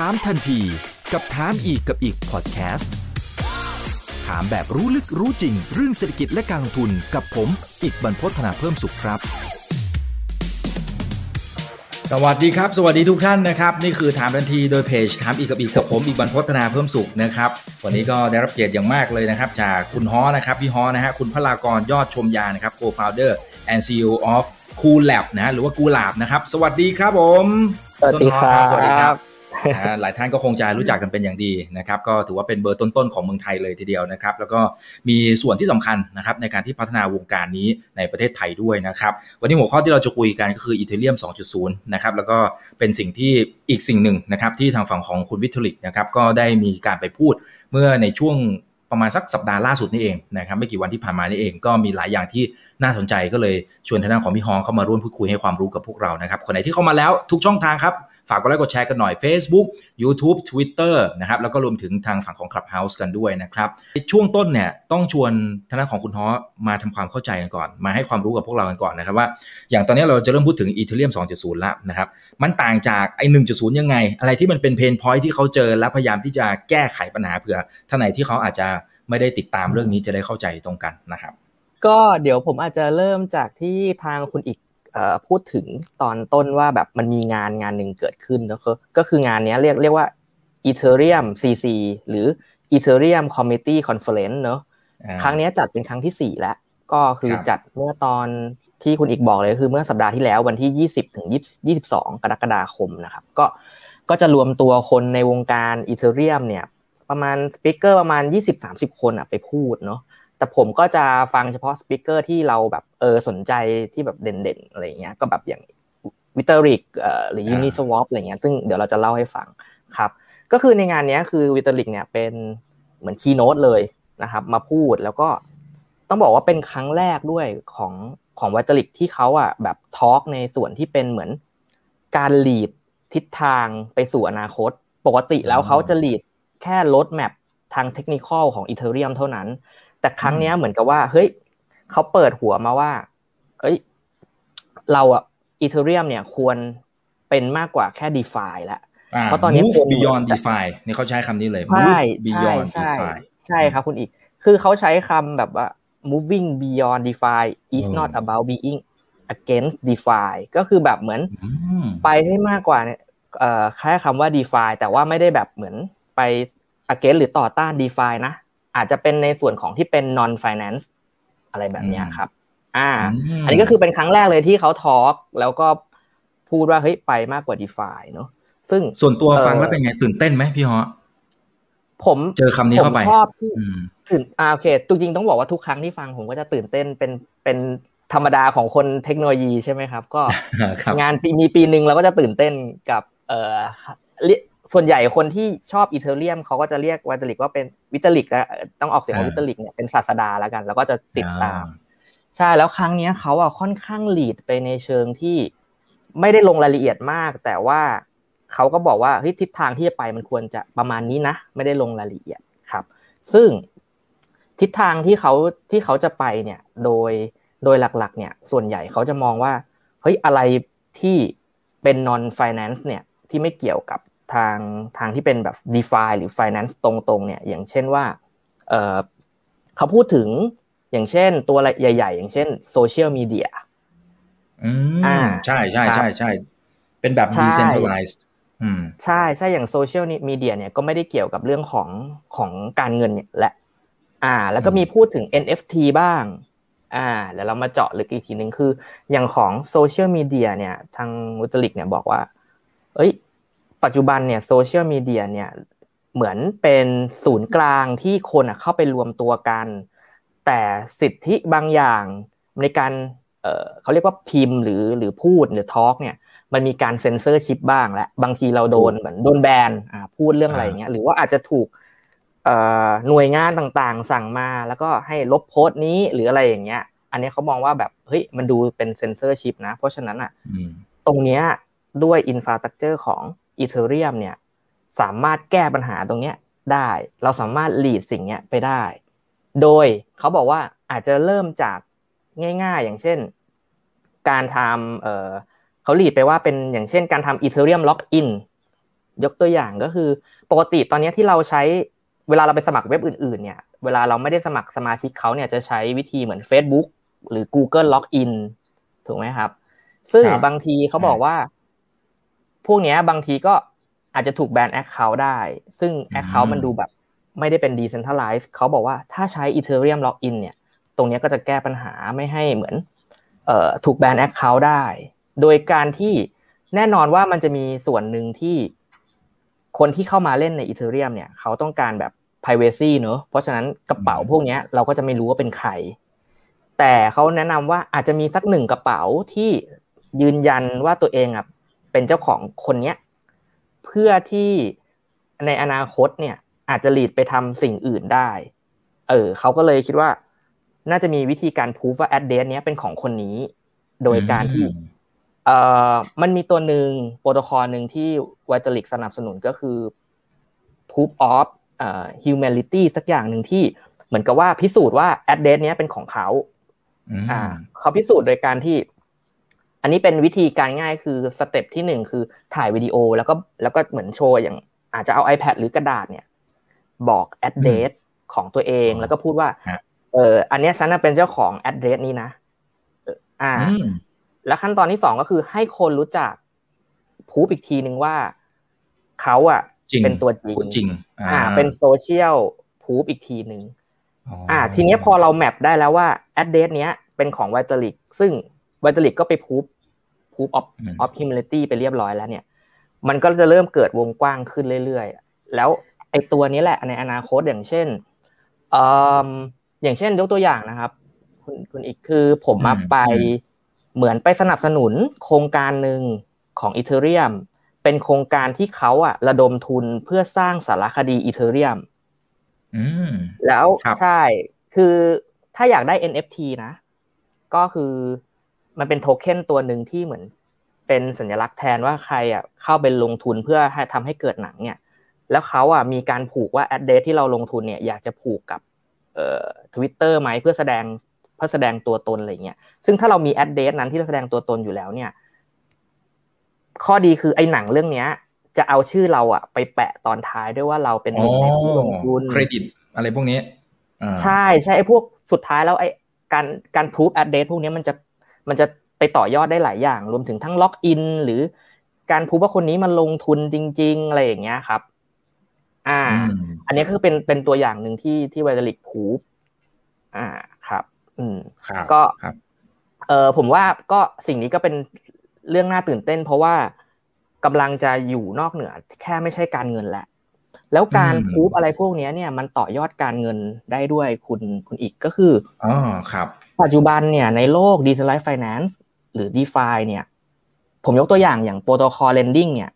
ถามทันทีกับถามอีกกับอีกพอดแคสต์ถามแบบรู้ลึกรู้จริง เรื่องเศรษฐกิจและการลงทุนกับผม อีกบรรพฒนาเพิ่มสุขครับ สวัสดีครับ สวัสดีทุกท่านนะครับ นี่คือถามทันทีโดยเพจถามอีกกับอีกกับผมอีกบรรพฒนาเพิ่มสุขนะครับวันนี้ก็ได้รับเกียรติอย่างมากเลยนะครับ จากคุณฮอนะครับพี่ฮอนะฮะคุณพลากรยอดชมยานะครับ co-founder and CEO of Cool Lab นะหรือว่า Cool Lab นะครับ สวัสดีครับผม สวัสดีครับสวัสดีครับนะฮะ หลายท่านก็คงจะรู้จักกันเป็นอย่างดีนะครับ ก็ถือว่าเป็นเบอร์ต้นๆของเมืองไทยเลยทีเดียวนะครับ แล้วก็มีส่วนที่สำคัญนะครับในการที่พัฒนาวงการนี้ในประเทศไทยด้วยนะครับ วันนี้หัวข้อที่เราจะคุยกันก็คืออีเทเรียม 2.0 นะครับ แล้วก็เป็นสิ่งที่อีกสิ่งหนึ่งนะครับที่ทางฝั่งของคุณวิทลิกนะครับก็ได้มีการไปพูดเมื่อในช่วงประมาณสักสัปดาห์ล่าสุดนี่เองนะครับไม่กี่วันที่ผ่านมานี่เองก็มีหลายอย่างที่น่าสนใจก็เลยชวนทางด้านของพี่ฮองเข้ามาร่วมพูดคุยให้ความรู้กับพวกเรานะครับคนไหนที่เข้ามาแล้วทุกช่องทางครับฝากกดไลค์กดแชร์กันหน่อย Facebook YouTube Twitter นะครับแล้วก็รวมถึงทางฝั่งของ Clubhouse กันด้วยนะครับช่วงต้นเนี่ยต้องชวนทางด้าของคุณฮอมาทำความเข้าใจกันก่อน มาให้ความรู้กับพวกเรากันก่อนนะครับว่า อย่างตอนนี้เราจะเริ่มพูดถึง Ethereum 2.0แล้วนะครับมันต่างจากไอ้1.0 ยังไง อะไรที่มันเป็นเพนพอยที่เขาเจอและพยายามที่จะแก้ไขปัญหาเผื่อท่านไหนที่เขาอาจจะไม่ได้ติดตามเรื่องนี้จะได้เข้าใจตรงกันนะครับ ก็เดี๋ยวผมอาจจะเริ่มจากที่ทางคุณอีก พูดถึงตอนต้นว่าแบบมันมีงานงานหนึ่งเกิดขึ้นแล้วก็ก็คืองานนี้เรียกเรียกว่า Ethereum CC หรือ Ethereum Committee Conference เนอะครั้งนี้จัดเป็นครั้งที่4แล้วก็คือจัดเมื่อตอนที่คุณอีกบอกเลยคือเมื่อสัปดาห์ที่แล้ววันที่ 20 ถึง 22 กรกฎาคมนะครับ ก็ก็จะรวมตัวคนในวงการ Ethereum เนี่ย ประมาณ speaker ประมาณ 20-30 คนอะไปพูดเนาะ แต่ผมก็จะฟังเฉพาะ speaker ที่เราแบบเออสนใจที่แบบเด่นๆอะไรเงี้ยก็แบบอย่าง Vitalik เอ่อหรือ Uniswap อะไรเงี้ยซึ่งเดี๋ยวเราจะเล่าให้ฟังครับ ก็คือในงานนี้คือ Vitalik เนี่ยเป็นเหมือน keynote เลยนะครับ มาพูดแล้วก็ต้องบอกว่าเป็นครั้งแรกด้วยของของ Vitalik ที่เขาอะแบบ talk ในส่วนที่เป็นเหมือนการลีดทิศทางไปสู่อนาคต ปกติแล้วเขาจะลีดแค่ลดแมปทางเทคนิคของอีเทเรียมเท่านั้น แต่ครั้งนี้เหมือนกับว่า เฮ้ยเขาเปิดหัวมาว่าเอ้ย เราอะอีเทเรียมเนี่ยควรเป็นมากกว่าแค่ d e f าแล้วเพราะตอนนี้ move beyond DeFi นี่เขาใช้คำนี้เลย move beyond DeFi ใช่ครับคุณอีก คือเขาใช้คำแบบว่า moving beyond DeFi is not about being against DeFi ก็คือแบบเหมือนไปให้มากกว่าเนี่ยแค่คำว่า DeFi แต่ว่าไม่ได้แบบเหมือนไป against หรือต่อต้าน DeFi นะ อาจจะเป็นในส่วนของที่เป็น non finance อะไรแบบนี้ครับ อ่า อันนี้ก็คือเป็นครั้งแรกเลยที่เขาทอล์กแล้วก็พูดว่าเฮ้ยไปมากกว่า d e f าเนาะซึ่งส่วนตัวฟังแล้วเป็นไงตื่นเต้นไหมพี่ฮอผมเจอคำนี้เข้าไปชอบที่ตื่นอ่าโอเคจริงๆต้องบอกว่าทุกครั้งที่ฟังผมก็จะตื่นเต้นเป็นเป็นธรรมดาของคนเทคโนโลยีใช่ไหมครับ ก็งานปีมีปีหนึ่งเราก็จะตื่นเต้นกับ เอ่อ ส่วนใหญ่คนที่ชอบอีเทเรียมเขาก็จะเรียกวิตลิกว่าเป็นวิตลิกต้องออกเสียงว่าวิตลิกเนี่ยเป็นศาสดาแล้วกัน แล้วก็จะติดตาม ใช่แล้วครั้งนี้เขาอะค่อนข้างหลีดไปในเชิงที่ไม่ได้ลงรายละเอียดมาก แต่ว่าเขาก็บอกว่าเฮ้ยทิศทางที่จะไปมันควรจะประมาณนี้นะ ไม่ได้ลงรายละเอียดครับ ซึ่งทิศทางที่เขาที่เขาจะไปเนี่ยโดยโดยหลักๆ เนี่ย ส่วนใหญ่เขาจะมองว่าเฮ้ยอะไรที่เป็น non finance เนี่ยที่ไม่เกี่ยวกับ ทางทางที่เป็นแบบ d e f าหรือ Finance ตรงๆเนี่ยอย่างเช่นว่าเออเขาพูดถึงอย่างเช่นตัวใหญ่ ๆ อย่างเช่นโซเชียลมีเดียอืมใช่ใช่ใช่ใช่เป็นแบบ decentralized ใช่ใช่อย่างโซเชียลมีเดียเนี่ยก็ไม่ได้เกี่ยวกับเรื่องของของการเงินเนี่ยและ อ่า แล้วก็มีพูดถึง NFT บ้าง อ่าเดี๋ยวเรามาเจาะลึกอีกทีหนึ่งคือ อย่างของโซเชียลมีเดียเนี่ย ทาง Vitalik เนี่ยบอกว่า เอ้ย ปัจจุบันเนี่ยโซเชียลมีเดียเนี่ยเหมือนเป็นศูนย์กลางที่คนเข้าไปรวมตัวกัน แต่สิทธิบางอย่างในการเขาเรียกว่าพิมพ์หรือหรือพูดหรือ talk เนี่ยมันมีการเซ็นเซอร์ชิปบ้างและบางทีเราโดนเหมือนโดนแบนพูดเรื่องอะไรเงี้ยหรือว่าอาจจะถูกหน่วยงานต่างๆ สั่งมาแล้วก็ให้ลบโพสต์นี้หรืออะไรอย่างเงี้ย อันนี้เขามองว่าแบบเฮ้ยมันดูเป็นเซ็นเซอร์ชิปนะ เพราะฉะนั้นอะตรงเนี้ยด้วย infrastructure ของ Ethereum เนี่ยสามารถแก้ปัญหาตรงเนี้ยได้ เราสามารถหลีดสิ่งเนี้ยไปได้ โดยเขาบอกว่าอาจจะเริ่มจากง่าย ๆ อย่างเช่น การทำเออเขาหลีดไปว่าเป็นอย่างเช่นการทำอีเทเรียมล็อกอินยกตัวอย่างก็คือ ปกติตอนนี้ที่เราใช้เวลาเราไปสมัครเว็บอื่น ๆ เนี่ย เวลาเราไม่ได้สมัครสมาชิกเขาเนี่ยจะใช้วิธีเหมือน Facebook หรือ Google Login ถูกไหมครับ ซึ่งบางทีเขาบอกว่า พวกนี้บางทีก็อาจจะถูกแบน account ได้ ซึ่ง account มันดูแบบไม่ได้เป็น decentralized เขาบอกว่าถ้าใช้ Ethereum Login เนี่ย ตรงนี้ก็จะแก้ปัญหาไม่ให้เหมือนเอ่อถูกแบน account ได้ โดยการที่แน่นอนว่ามันจะมีส่วนหนึ่งที่คนที่เข้ามาเล่นใน Ethereum เนี่ย เขาต้องการแบบ privacy เนอะเพราะฉะนั้นกระเป๋าพวกนี้เราก็จะไม่รู้ว่าเป็นใคร แต่เขาแนะนำว่าอาจจะมีสักหนึ่งกระเป๋าที่ยืนยันว่าตัวเองอะ เป็นเจ้าของคนเนี้ยเพื่อที่ในอนาคตเนี่ยอาจจะหลีดไปทำสิ่งอื่นได้ เออเขาก็เลยคิดว่า น่าจะมีวิธีการพูฟว่า address เนี้ยเป็นของคนนี้ โดยการที่เอ่อมันมีตัวหนึ่งโปรโตคอลหนึ่งที่ไวตลิกสนับสนุนก็คือ proof of เอ่อ humanity สักอย่างหนึ่งที่เหมือนกับว่าพิสูจน์ว่า address เนี้ยเป็นของเขาอ่าเขาพิสูจน์โดยการที่ อันนี้เป็นวิธีการง่ายคือสเต็ปที่หนึ่งคือถ่ายวิดีโอแล้วก็แล้วก็เหมือนโชว์อย่างอาจจะเอา iPad หรือกระดาษเนี่ยบอก address ของตัวเองแล้วก็พูดว่า เอออันนี้ฉันเป็นเจ้าของ address นี้นะอ่า แล้วขั้นตอนที่สองก็คือให้คนรู้จักพูดอีกทีหนึ่งว่าเขาอะเป็นตัวจริงจริง อ่า เป็นโซเชียลพูดอีกทีหนึ่งอ่า ทีนี้พอเรา map ได้แล้วว่า address เนี้ยเป็นของ Vitalik ซึ่ง Vitalik ก็ไป proof proof of of humanity ไปเรียบร้อยแล้วเนี่ย มันก็จะเริ่มเกิดวงกว้างขึ้นเรื่อยๆ แล้วไอ้ตัวนี้แหละในอนาคตอย่างเช่นเอ่ออย่างเช่นยกตัวอย่างนะครับ คุณคุณอิกคือผมมาไปเหมือนไปสนับสนุนโครงการหนึ่งของ Ethereum เป็นโครงการที่เขาอะระดมทุนเพื่อสร้างสารคดี Ethereumแล้วใช่คือถ้าอยากได้ NFT นะ ก็คือ มันเป็นโทเค็นตัวหนึ่งที่เหมือน เป็นสัญลักษณ์แทนว่าใครอะเข้าไปลงทุนเพื่อให้ทำให้เกิดหนังเนี่ย แล้วเขาอะมีการผูกว่าแอดเดที่เราลงทุนเนี่ยอยากจะผูกกับเอ่อทวิตเตอร์ไหมเพื่อแสดงเพื่อแสดงตัวตนอะไรเงี้ย ซึ่งถ้าเรามีแอดเดนั้นที่แสดงตัวตนอยู่แล้วเนี่ย ข้อดีคือไอ้หนังเรื่องเนี้ย จะเอาชื่อเราอะไปแปะตอนท้ายด้วยว่าเราเป็นหนึ่งในผู้ลงทุนเครดิตอะไรพวกนี้ใช่ใช่ไอ้พวกสุดท้ายแล้วไอ้การการพูดแอดเดทพวกนี้มันจะ มันจะไปต่อยอดได้หลายอย่าง รวมถึงทั้ง login หรือการพูดว่าคนนี้มันลงทุนจริง ๆ อะไรอย่างเงี้ยครับ อ่า อันนี้คือเป็นเป็นตัวอย่างหนึ่งที่ที่ Vitalik พูดอ่าครับ อืมก็เออผมว่าก็สิ่งนี้ก็เป็นเรื่องน่าตื่นเต้น เพราะว่ากำลังจะอยู่นอกเหนือ แค่ไม่ใช่การเงินแหละ แล้วการพูดอะไรพวกนี้เนี่ย มันต่อยอดการเงินได้ด้วยคุณคุณอิกก็คืออ๋อครับ ปัจจุบันเนี่ยในโลก Decentralized Finance หรือ DeFi เนี่ย ผมยกตัวอย่างอย่าง Protocol Lending เนี่ย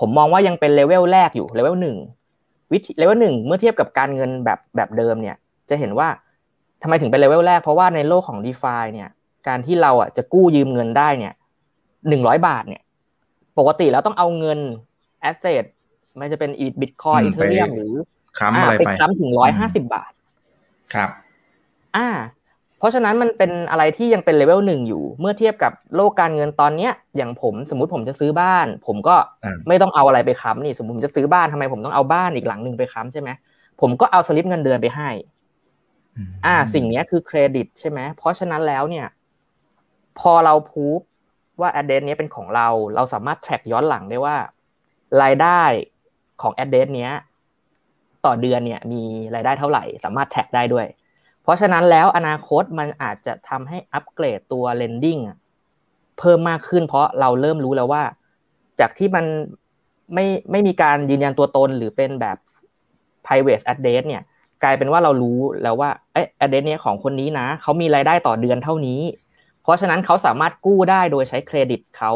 ผมมองว่ายังเป็นเลเวลแรกอยู่เลเวลหนึ่งวิธีเลเวลหนึ่งเมื่อเทียบกับการเงินแบบแบบเดิมเนี่ย จะเห็นว่าทำไมถึงเป็นเลเวลแรก เพราะว่าในโลกของ DeFi เนี่ย การที่เราอะจะกู้ยืมเงินได้เนี่ยหนึ่งร้อยบาทเนี่ย ปกติแล้วต้องเอาเงิน asset ไม่จะเป็นอี Bitcoin Ethereum หรือค้ำอะไรไปค้ำถึงร้อยห้าสิบบาท ครับ อ่า เพราะฉะนั้นมันเป็นอะไรที่ยังเป็นเลเวลหนึ่งอยู่ เมื่อเทียบกับโลกการเงินตอนเนี้ย อย่างผมสมมุติผมจะซื้อบ้าน ผมก็ไม่ต้องเอาอะไรไปค้ำนี่ สมมติผมจะซื้อบ้านทำไมผมต้องเอาบ้านอีกหลังหนึ่งไปค้ำใช่ไหมผมก็เอาสลิปเงินเดือนไปให้ อ่า สิ่งนี้คือเครดิตใช่ไหมเพราะฉะนั้นแล้วเนี่ย พอเราพูดว่าแอดเดนนี้เป็นของเรา เราสามารถแทร็กย้อนหลังได้ว่า รายได้ของแอดเดนเนี้ยต่อเดือนเนี่ย มีรายได้เท่าไหร่ สามารถแท็กได้ด้วย เพราะฉะนั้นแล้วอนาคตมันอาจจะทำให้อัปเกรดตัว lending เพิ่มมากขึ้น เพราะเราเริ่มรู้แล้วว่า จากที่มันไม่ไม่มีการยืนยันตัวตนหรือเป็นแบบ private address เนี่ย กลายเป็นว่าเรารู้แล้วว่าเอ้ย address เนี่ยของคนนี้นะเขามีรายได้ต่อเดือนเท่านี้ เพราะฉะนั้นเขาสามารถกู้ได้โดยใช้เครดิตเขา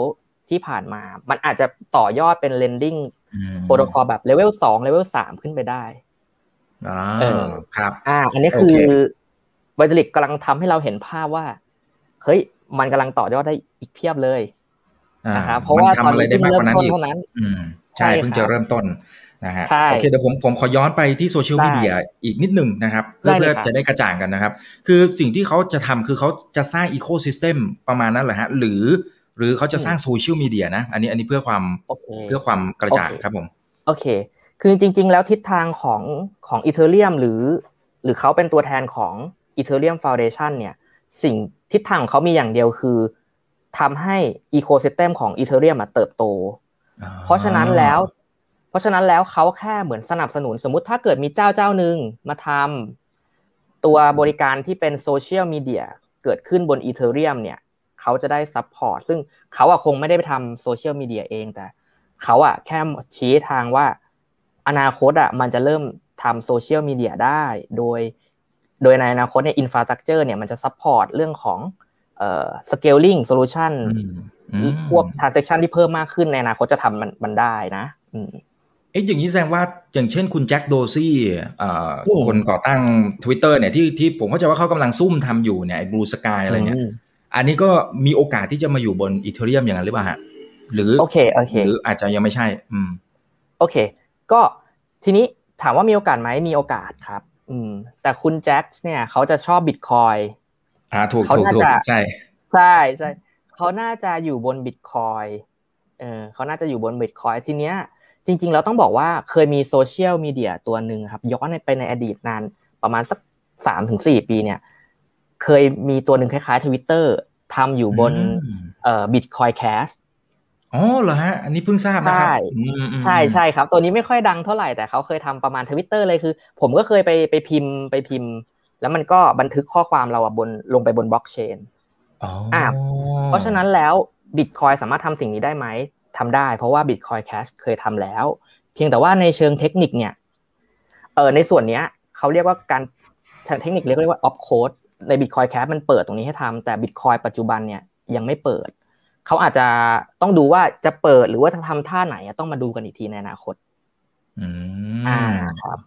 ที่ผ่านมา มันอาจจะต่อยอดเป็น lending โปรโตคอลแบบเลเวลสองเลเวลสามขึ้นไปได้อ่าครับ อ่า อันนี้คือ Vitalik กำลังทำให้เราเห็นภาพว่า เฮ้ย มันกำลังต่อยอดได้อีกเพียบเลยนะครับเพราะว่าตอนนี้เพิ่งเริ่มต้นเท่านั้นใช่เพิ่งจะเริ่มต้นนะฮะโอเคเดี๋ยวผมผมขอย้อนไปที่โซเชียลมีเดียอีกนิดหนึ่งนะครับ เพื่อเพื่อจะได้กระจ่างกันนะครับ คือสิ่งที่เขาจะทำคือเขาจะสร้าง ecosystem ประมาณนั้นแหละฮะหรือ หรือเขาจะสร้างโซเชียลมีเดียนะ อันนี้อันนี้เพื่อความเพื่อความกระจ่างครับผม โอเค คือจริง ๆ แล้วทิศทางของของ Ethereum หรือ หรือเขาเป็นตัวแทนของ Ethereum Foundation เนี่ยสิ่งทิศทางของเขามีอย่างเดียวคือทำให้ ecosystem ของ Ethereum เติบโต เพราะฉะนั้นแล้ว เพราะฉะนั้นแล้วเขาแค่เหมือนสนับสนุนสมมุติถ้าเกิดมีเจ้าเจ้าหนึ่งมาทำตัวบริการที่เป็นโซเชียลมีเดียเกิดขึ้นบน Ethereum เนี่ยเขาจะได้ support ซึ่งเขาอะคงไม่ได้ไปทำโซเชียลมีเดียเองแต่เขาอะแค่ชี้ทางว่าอนาคตอะมันจะเริ่มทำโซเชียลมีเดียได้ โดย โดยในอนาคตเนี่ย infrastructure เนี่ยมันจะ support เรื่องของเอ่อ scaling solution พวก transaction ที่เพิ่มมากขึ้นในอนาคตจะทำมันมันได้นะเอ๊ะอย่างนี้แสดงว่าอย่างเช่นคุณแจ็คดอร์ซีย์คนก่อตั้ง Twitter เนี่ยที่ที่ผมเข้าใจว่าเขากำลังซุ่มทำอยู่เนี่ย Bluesky อะไรเนี่ยอันนี้ก็มีโอกาสที่จะมาอยู่บน Ethereum อย่างนั้นหรือเปล่าฮะหรือโอเคโอเคหรืออาจจะยังไม่ใช่ อืม โอเค ก็ทีนี้ถามว่ามีโอกาสไหมมีโอกาสครับ อืม แต่คุณแจ็คเนี่ย เขาจะชอบบิตคอยอ่าถูกถูกถูกใช่ใช่ใช่เขาน่าจะอยู่บนบิตคอยเออเขาน่าจะอยู่บนบิตคอยทีเนี้ย จริง ๆ เราต้องบอกว่าเคยมีโซเชียลมีเดียตัวหนึ่งครับ ย้อนไปในอดีตนานประมาณสักสามถึงสี่ปีเนี่ย เคยมีตัวหนึ่งคล้ายๆทวิตเตอร์ทำอยู่บนเอ่อ Bitcoin Cash อ๋อเหรอฮะ อันนี้เพิ่งทราบนะครับใช่ใช่ครับ ตัวนี้ไม่ค่อยดังเท่าไหร่แต่เขาเคยทำประมาณทวิตเตอร์เลยคือ ผมก็เคยไปไปพิมพ์ไปพิมพ์ แล้วมันก็บันทึกข้อความเราบนลงไปบนบล็อกเชนอ่าเพราะฉะนั้นแล้วบิตคอยสามารถทำสิ่งนี้ได้ไหมทำได้ เพราะว่า Bitcoin Cash เคยทำแล้ว เพียงแต่ว่าในเชิงเทคนิคเนี่ยเออในส่วนเนี้ยเขาเรียกว่าการเทคนิคเรียกว่าออฟโคดใน Bitcoin Cash มันเปิดตรงนี้ให้ทำแต่ Bitcoin ปัจจุบันเนี่ยยังไม่เปิดเขาอาจจะต้องดูว่าจะเปิดหรือว่าจะทำท่าไหนต้องมาดูกันอีกทีในอนาคต อืมอ่าครับ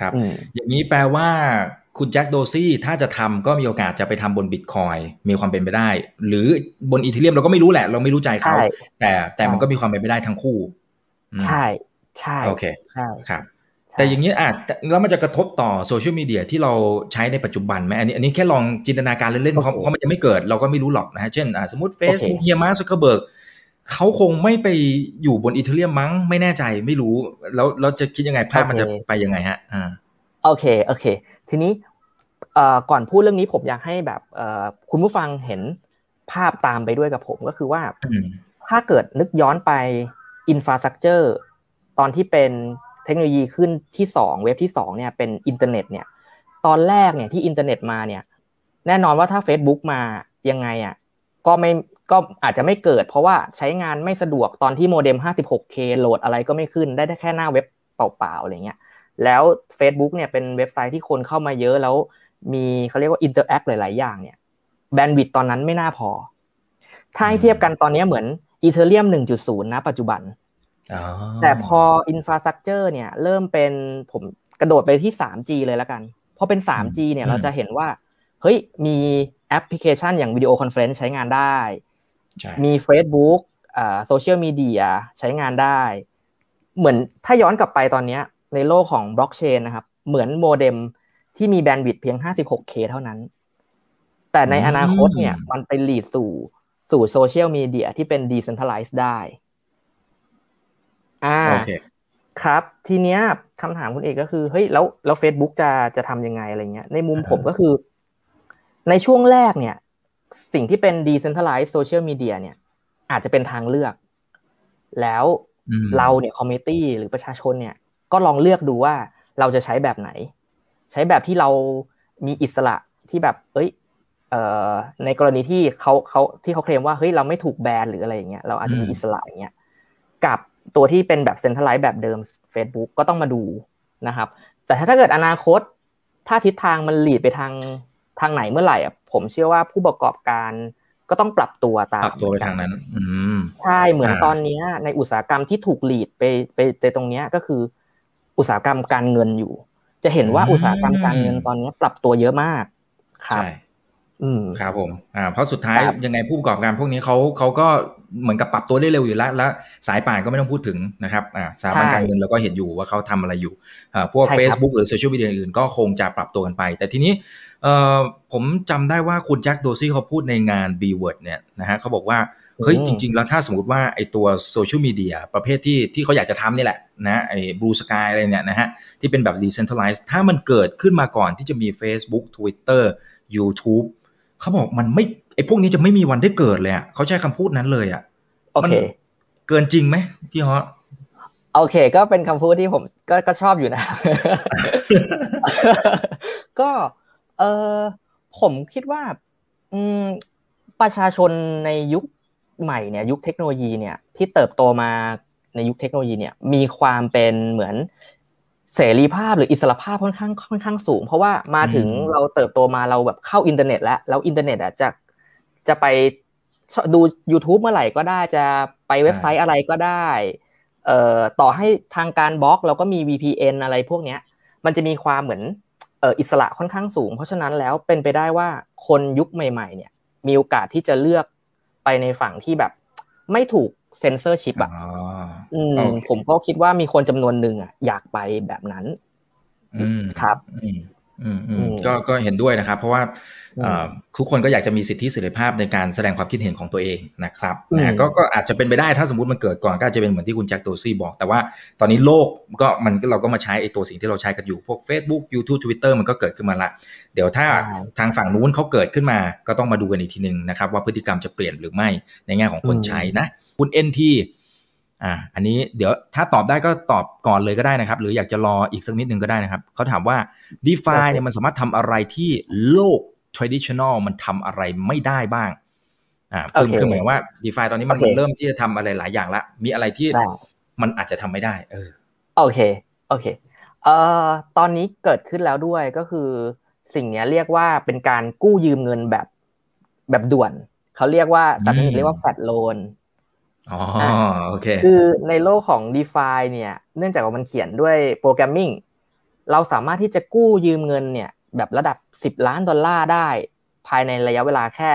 ครับ อย่างนี้แปลว่าคุณแจ็คโดซี่ถ้าจะทำก็มีโอกาสจะไปทำบนบิตคอยมีความเป็นไปได้ หรือบนอีเทเรียมเราก็ไม่รู้แหละ เราไม่รู้ใจเขาแต่แต่มันก็มีความเป็นไปได้ทั้งคู่ ใช่ ใช่โอเคใช่ครับ แต่อย่างนี้อาจแล้วมันจะกระทบต่อโซเชียลมีเดียที่เราใช้ในปัจจุบันไหมอันนี้อันนี้แค่ลองจินตนาการเล่นๆเพราะเพราะมันจะไม่เกิดเราก็ไม่รู้หรอกนะฮะเช่นสมมติเฟซบุ๊กเฮียมาร์กซักเคอร์เบิร์กเขาคงไม่ไปอยู่บน Ethereum มั้งไม่แน่ใจไม่รู้ แล้วเราจะคิดยังไงภาพมันจะไปยังไงฮะอ่าโอเคโอเค ทีนี้ก่อนพูดเรื่องนี้ผมอยากให้แบบคุณผู้ฟังเห็นภาพตามไปด้วยกับผมก็คือว่า ถ้าเกิดนึกย้อนไป infrastructure ตอนที่เป็น เทคโนโลยีคลื่นที่สองเว็บที่สองเนี่ยเป็นอินเทอร์เน็ตเนี่ยตอนแรกเนี่ยที่อินเทอร์เน็ตมาเนี่ยแน่นอนว่าถ้า Facebook มายังไงอะก็ไม่ก็อาจจะไม่เกิด เพราะว่าใช้งานไม่สะดวกตอนที่โมเด็ม 56K โหลดอะไรก็ไม่ขึ้นได้แค่หน้าเว็บเปล่าๆอะไรเงี้ยแล้ว Facebook เนี่ยเป็นเว็บไซต์ที่คนเข้ามาเยอะแล้วมีเขาเรียกว่า interact หลาย ๆ อย่างเนี่ยbandwidth ตอนนั้นไม่น่าพอ ถ้าให้เทียบกันตอนนี้เหมือน Ethereum 1.0 นะปัจจุบัน แต่พอ infrastructure เนี่ย เริ่มเป็นผมกระโดดไปที่ 3G เลยแล้วกันพอเป็น 3G เนี่ยเราจะเห็นว่า เฮ้ยมีแอปพลิเคชันอย่าง video conference ใช้งานได้ มี Facebook อ่าโซเชียลมีเดียใช้งานได้ เหมือนถ้าย้อนกลับไปตอนนี้ในโลกของบล็อกเชนนะครับ เหมือนโมเด็มที่มี bandwidth เพียง 56K เท่านั้น แต่ในอนาคตเนี่ยมันไป lead สู่สู่โซเชียลมีเดียที่เป็น decentralized ได้ อ่าครับ ทีเนี้ยคำถามคุณอิกก็คือเฮ้ยแล้วแล้วเฟซบุ๊กจะจะทำยังไงอะไรเงี้ยในมุมผมก็คือ ในช่วงแรกเนี่ย สิ่งที่เป็น decentralized social media เนี่ย อาจจะเป็นทางเลือก แล้วเราเนี่ย community หรือประชาชนเนี่ย ก็ลองเลือกดูว่าเราจะใช้แบบไหน ใช้แบบที่เรามีอิสระที่แบบ เอ้ยเอ่อในกรณีที่เขาเขาที่เขาเคลมว่าเฮ้ยเราไม่ถูกแบนหรืออะไรอย่างเงี้ยเราอาจจะมีอิสระอย่างเงี้ยกับ ตัวที่เป็นแบบเซ็นทรัลไลซ์แบบเดิม Facebook ก็ต้องมาดูนะครับ แต่ถ้าเกิดอนาคต ถ้าทิศทางมันหลีดไปทางทางไหนเมื่อไหร่อะผมเชื่อว่าผู้ประกอบการก็ต้องปรับตัวตามปรับตัวไปทางนั้น อืใช่เหมือนตอนนี้ในอุตสาหกรรมที่ถูกหลีดไปไปไปตรงนี้ก็คือ อุตสาหกรรมการเงินอยู่ จะเห็นว่าอุตสาหกรรมการเงินตอนนี้ปรับตัวเยอะมากครับอืมครับผมอ่าเพราะสุดท้ายยังไงผู้ประกอบการพวกนี้เขาเขาก็ เหมือนกับปรับตัวได้เร็วอยู่แล้ว แล้วสายป่านก็ไม่ต้องพูดถึงนะครับอ่าสถาบันการเงินเราก็เห็นอยู่ว่าเขาทำอะไรอยู่อ่าพวก Facebook หรือโซเชียลมีเดียอื่นก็คงจะปรับตัวกันไป แต่ทีนี้เอ่อผมจำได้ว่าคุณแจ็คโดซี่เขาพูดในงาน b w o r d เนี่ยนะฮะเขาบอกว่า เฮ้ยจริง ๆ แล้วถ้าสมมติว่าไอตัวโซเชียลมีเดียประเภทที่ที่เขาอยากจะทำนี่แหละนะไอ้บลูสกายอะไรเนี่ยนะฮะที่เป็นแบบ decentralized ถ้ามันเกิดขึ้นมาก่อนที่จะมี Facebook Twitter YouTube เขาบอกมันไม่ ไอ้พวกนี้จะไม่มีวันได้เกิดเลยอะเขาใช้คำพูดนั้นเลยอะโอเค เกินจริงไหมพี่ฮอโอเค ก็เป็นคำพูดที่ผมก็ก็ชอบอยู่นะ ก็เออผมคิดว่า อืมประชาชนในยุคใหม่เนี่ย ยุคเทคโนโลยีเนี่ย ที่เติบโตมาในยุคเทคโนโลยีเนี่ย มีความเป็นเหมือนเสรีภาพหรืออิสรภาพค่อนข้างค่อนข้างสูง เพราะว่ามาถึงเราเติบโตมาเราแบบเข้าอินเทอร์เน็ต แล้วแล้วอินเทอร์เน็ตอะจะ จะไปดู YouTube เมื่อไหร่ก็ได้จะไปเว็บไซต์อะไรก็ได้เอ่อต่อให้ทางการบล็อกเราก็มี VPN อะไรพวกเนี้ย มันจะมีความเหมือนเอ่ออิสระค่อนข้างสูง เพราะฉะนั้นแล้วเป็นไปได้ว่าคนยุคใหม่ ๆ เนี่ย มีโอกาสที่จะเลือกไปในฝั่งที่แบบ ไม่ถูกเซนเซอร์ชิปอะอืมผมก็คิดว่ามีคนจำนวนหนึ่งอะอยากไปแบบนั้นอืมครับอืมอืมอืม ก็ก็เห็นด้วยนะครับ เพราะว่าทุกคนก็อยากจะมีสิทธิเสรีภาพในการแสดงความคิดเห็นของตัวเองนะครับนะก็ก็อาจจะเป็นไปได้ถ้าสมมติมันเกิดก่อนก็จะเป็นเหมือนที่คุณแจ็คโตซี่บอก แต่ว่าตอนนี้โลกก็มันเราก็มาใช้ไอ้ตัวสิ่งที่เราใช้กันอยู่พวก Facebook YouTube Twitter มันก็เกิดขึ้นมาละ เดี๋ยวถ้าทางฝั่งนู้นเขาเกิดขึ้นมาก็ต้องมาดูกันอีกทีหนึ่งนะครับว่าพฤติกรรมจะเปลี่ยนหรือไม่ในแง่ของคนใช้นะคุณเอ็นทีอ่าอันนี้เดี๋ยวถ้าตอบได้ก็ตอบก่อนเลยก็ได้นะครับ หรืออยากจะรออีกสักนิดนึงก็ได้นะครับ เขาถามว่า d e f าเนี่ยมันสามารถทำอะไรที่โลก traditional มันทำอะไรไม่ได้บ้างอ่าคือคือหมายว่า d e f าตอนนี้มันเริ่มที่จะทำอะไรหลายอย่างละ มีอะไรที่มันอาจจะทำไม่ได้ เออโอเคโอเคเอ่อตอนนี้เกิดขึ้นแล้วด้วยก็คือสิ่งนี้เรียกว่าเป็นการกู้ยืมเงินแบบแบบด่วน เขาเรียกว่าสัตว์เรียกว่าแฟดโลน อ๋อโอเคคือในโลกของ d e f าเนี่ย เนื่องจากว่ามันเขียนด้วยโปรแกรมมิ่งเราสามารถที่จะกู้ยืมเงินเนี่ย แบบระดับ 10 ล้านดอลลาร์ได้ ภายในระยะเวลาแค่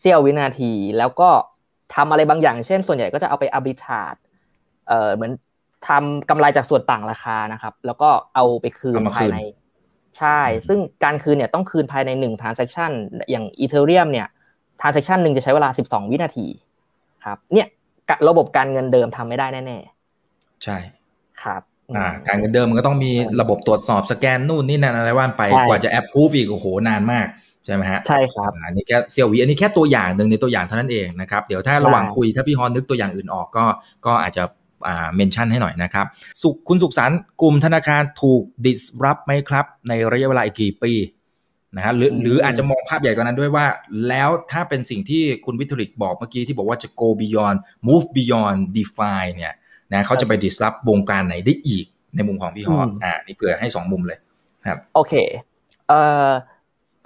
เสี้ยววินาที แล้วก็ทำอะไรบางอย่าง เช่น ส่วนใหญ่ก็จะเอาไปอับิทาดเอ่อเหมือนทำกำไรจากส่วนต่างราคานะครับ แล้วก็เอาไปคืนภายใน ใช่ ซึ่งการคืนเนี่ยต้องคืนภายใน1 transaction อย่างอีเทเรียมเนี่ย transaction หนึ่งจะใช้เวลา 12 วินาที ครับ เนี่ย ระบบการเงินเดิมทำไม่ได้แน่ๆใช่ครับอ่าการเงินเดิมมันก็ต้องมีระบบตรวจสอบสแกนนู่นนี่นั่นอะไรว่านไปกว่าจะแอปพูฟอีกโอ้โหนานมากใช่ไหมฮะใช่ครับอันนี้แค่เซียววีอันนี้แค่ตัวอย่างหนึ่งในตัวอย่างเท่านั้นเองนะครับเดี๋ยวถ้าระหว่างคุยถ้าพี่ฮอนนึกตัวอย่างอื่นออกก็ก็อาจจะอ่าเมนชั่นให้หน่อยนะครับสุขคุณสุขสันต์กลุ่มธนาคารถูก disrupt ไหมครับ ในระยะเวลาอีกกี่ปี นะฮะหรือหรืออาจจะมองภาพใหญ่กว่านั้นด้วยว่า แล้วถ้าเป็นสิ่งที่คุณวิทริกบอกเมื่อกี้ที่บอกว่าจะ go beyond move beyond define เนี่ยนะเขาจะไป disrupt วงการไหนได้อีกในมุมของพี่ฮออ่านี่เผื่อให้สองมุมเลยครับ โอเคเอ่อ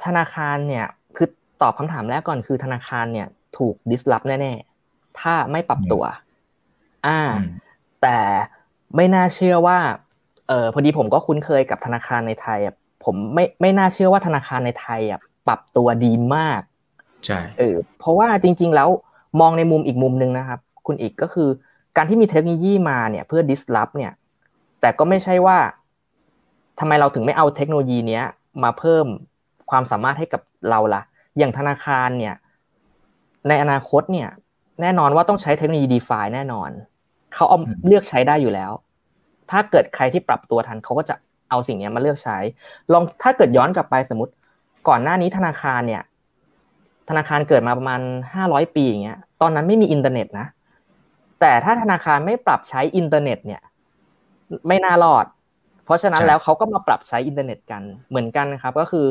ธนาคารเนี่ยคือตอบคำถามแรกก่อนคือธนาคารเนี่ยถูก disrupt แน่ๆ ถ้าไม่ปรับตัว อ่า แต่ไม่น่าเชื่อว่าเออพอดีผมก็คุ้นเคยกับธนาคารในไทย ผมไม่ไม่น่าเชื่อว่าธนาคารในไทยอะปรับตัวดีมากใช่เออเพราะว่าจริง ๆ แล้วมองในมุมอีกมุมหนึ่งนะครับ คุณอีกก็คือการที่มีเทคโนโลยีมาเนี่ยเพื่อ disrupt เนี่ย แต่ก็ไม่ใช่ว่าทำไมเราถึงไม่เอาเทคโนโลยีเนี้ยมาเพิ่มความสามารถให้กับเราละ่ะ อย่างธนาคารเนี่ย ในอนาคตเนี่ย แน่นอนว่าต้องใช้เทคโนโลยี DeFi แน่นอนเขาเอาเลือกใช้ได้อยู่แล้ว ถ้าเกิดใครที่ปรับตัวทันเขาก็จะ เอาสิ่งนี้มาเลือกใช้ ลองถ้าเกิดย้อนกลับไปสมมติ ก่อนหน้านี้ธนาคารเนี่ย ธนาคารเกิดมาประมาณห้าร้อยปีอย่างเงี้ย ตอนนั้นไม่มีอินเทอร์เน็ตนะ แต่ถ้าธนาคารไม่ปรับใช้อินเทอร์เน็ตเนี่ย ไม่น่ารอด เพราะฉะนั้นแล้วเขาก็มาปรับใช้อินเทอร์เน็ตกันเหมือนกันนะครับ ก็คือ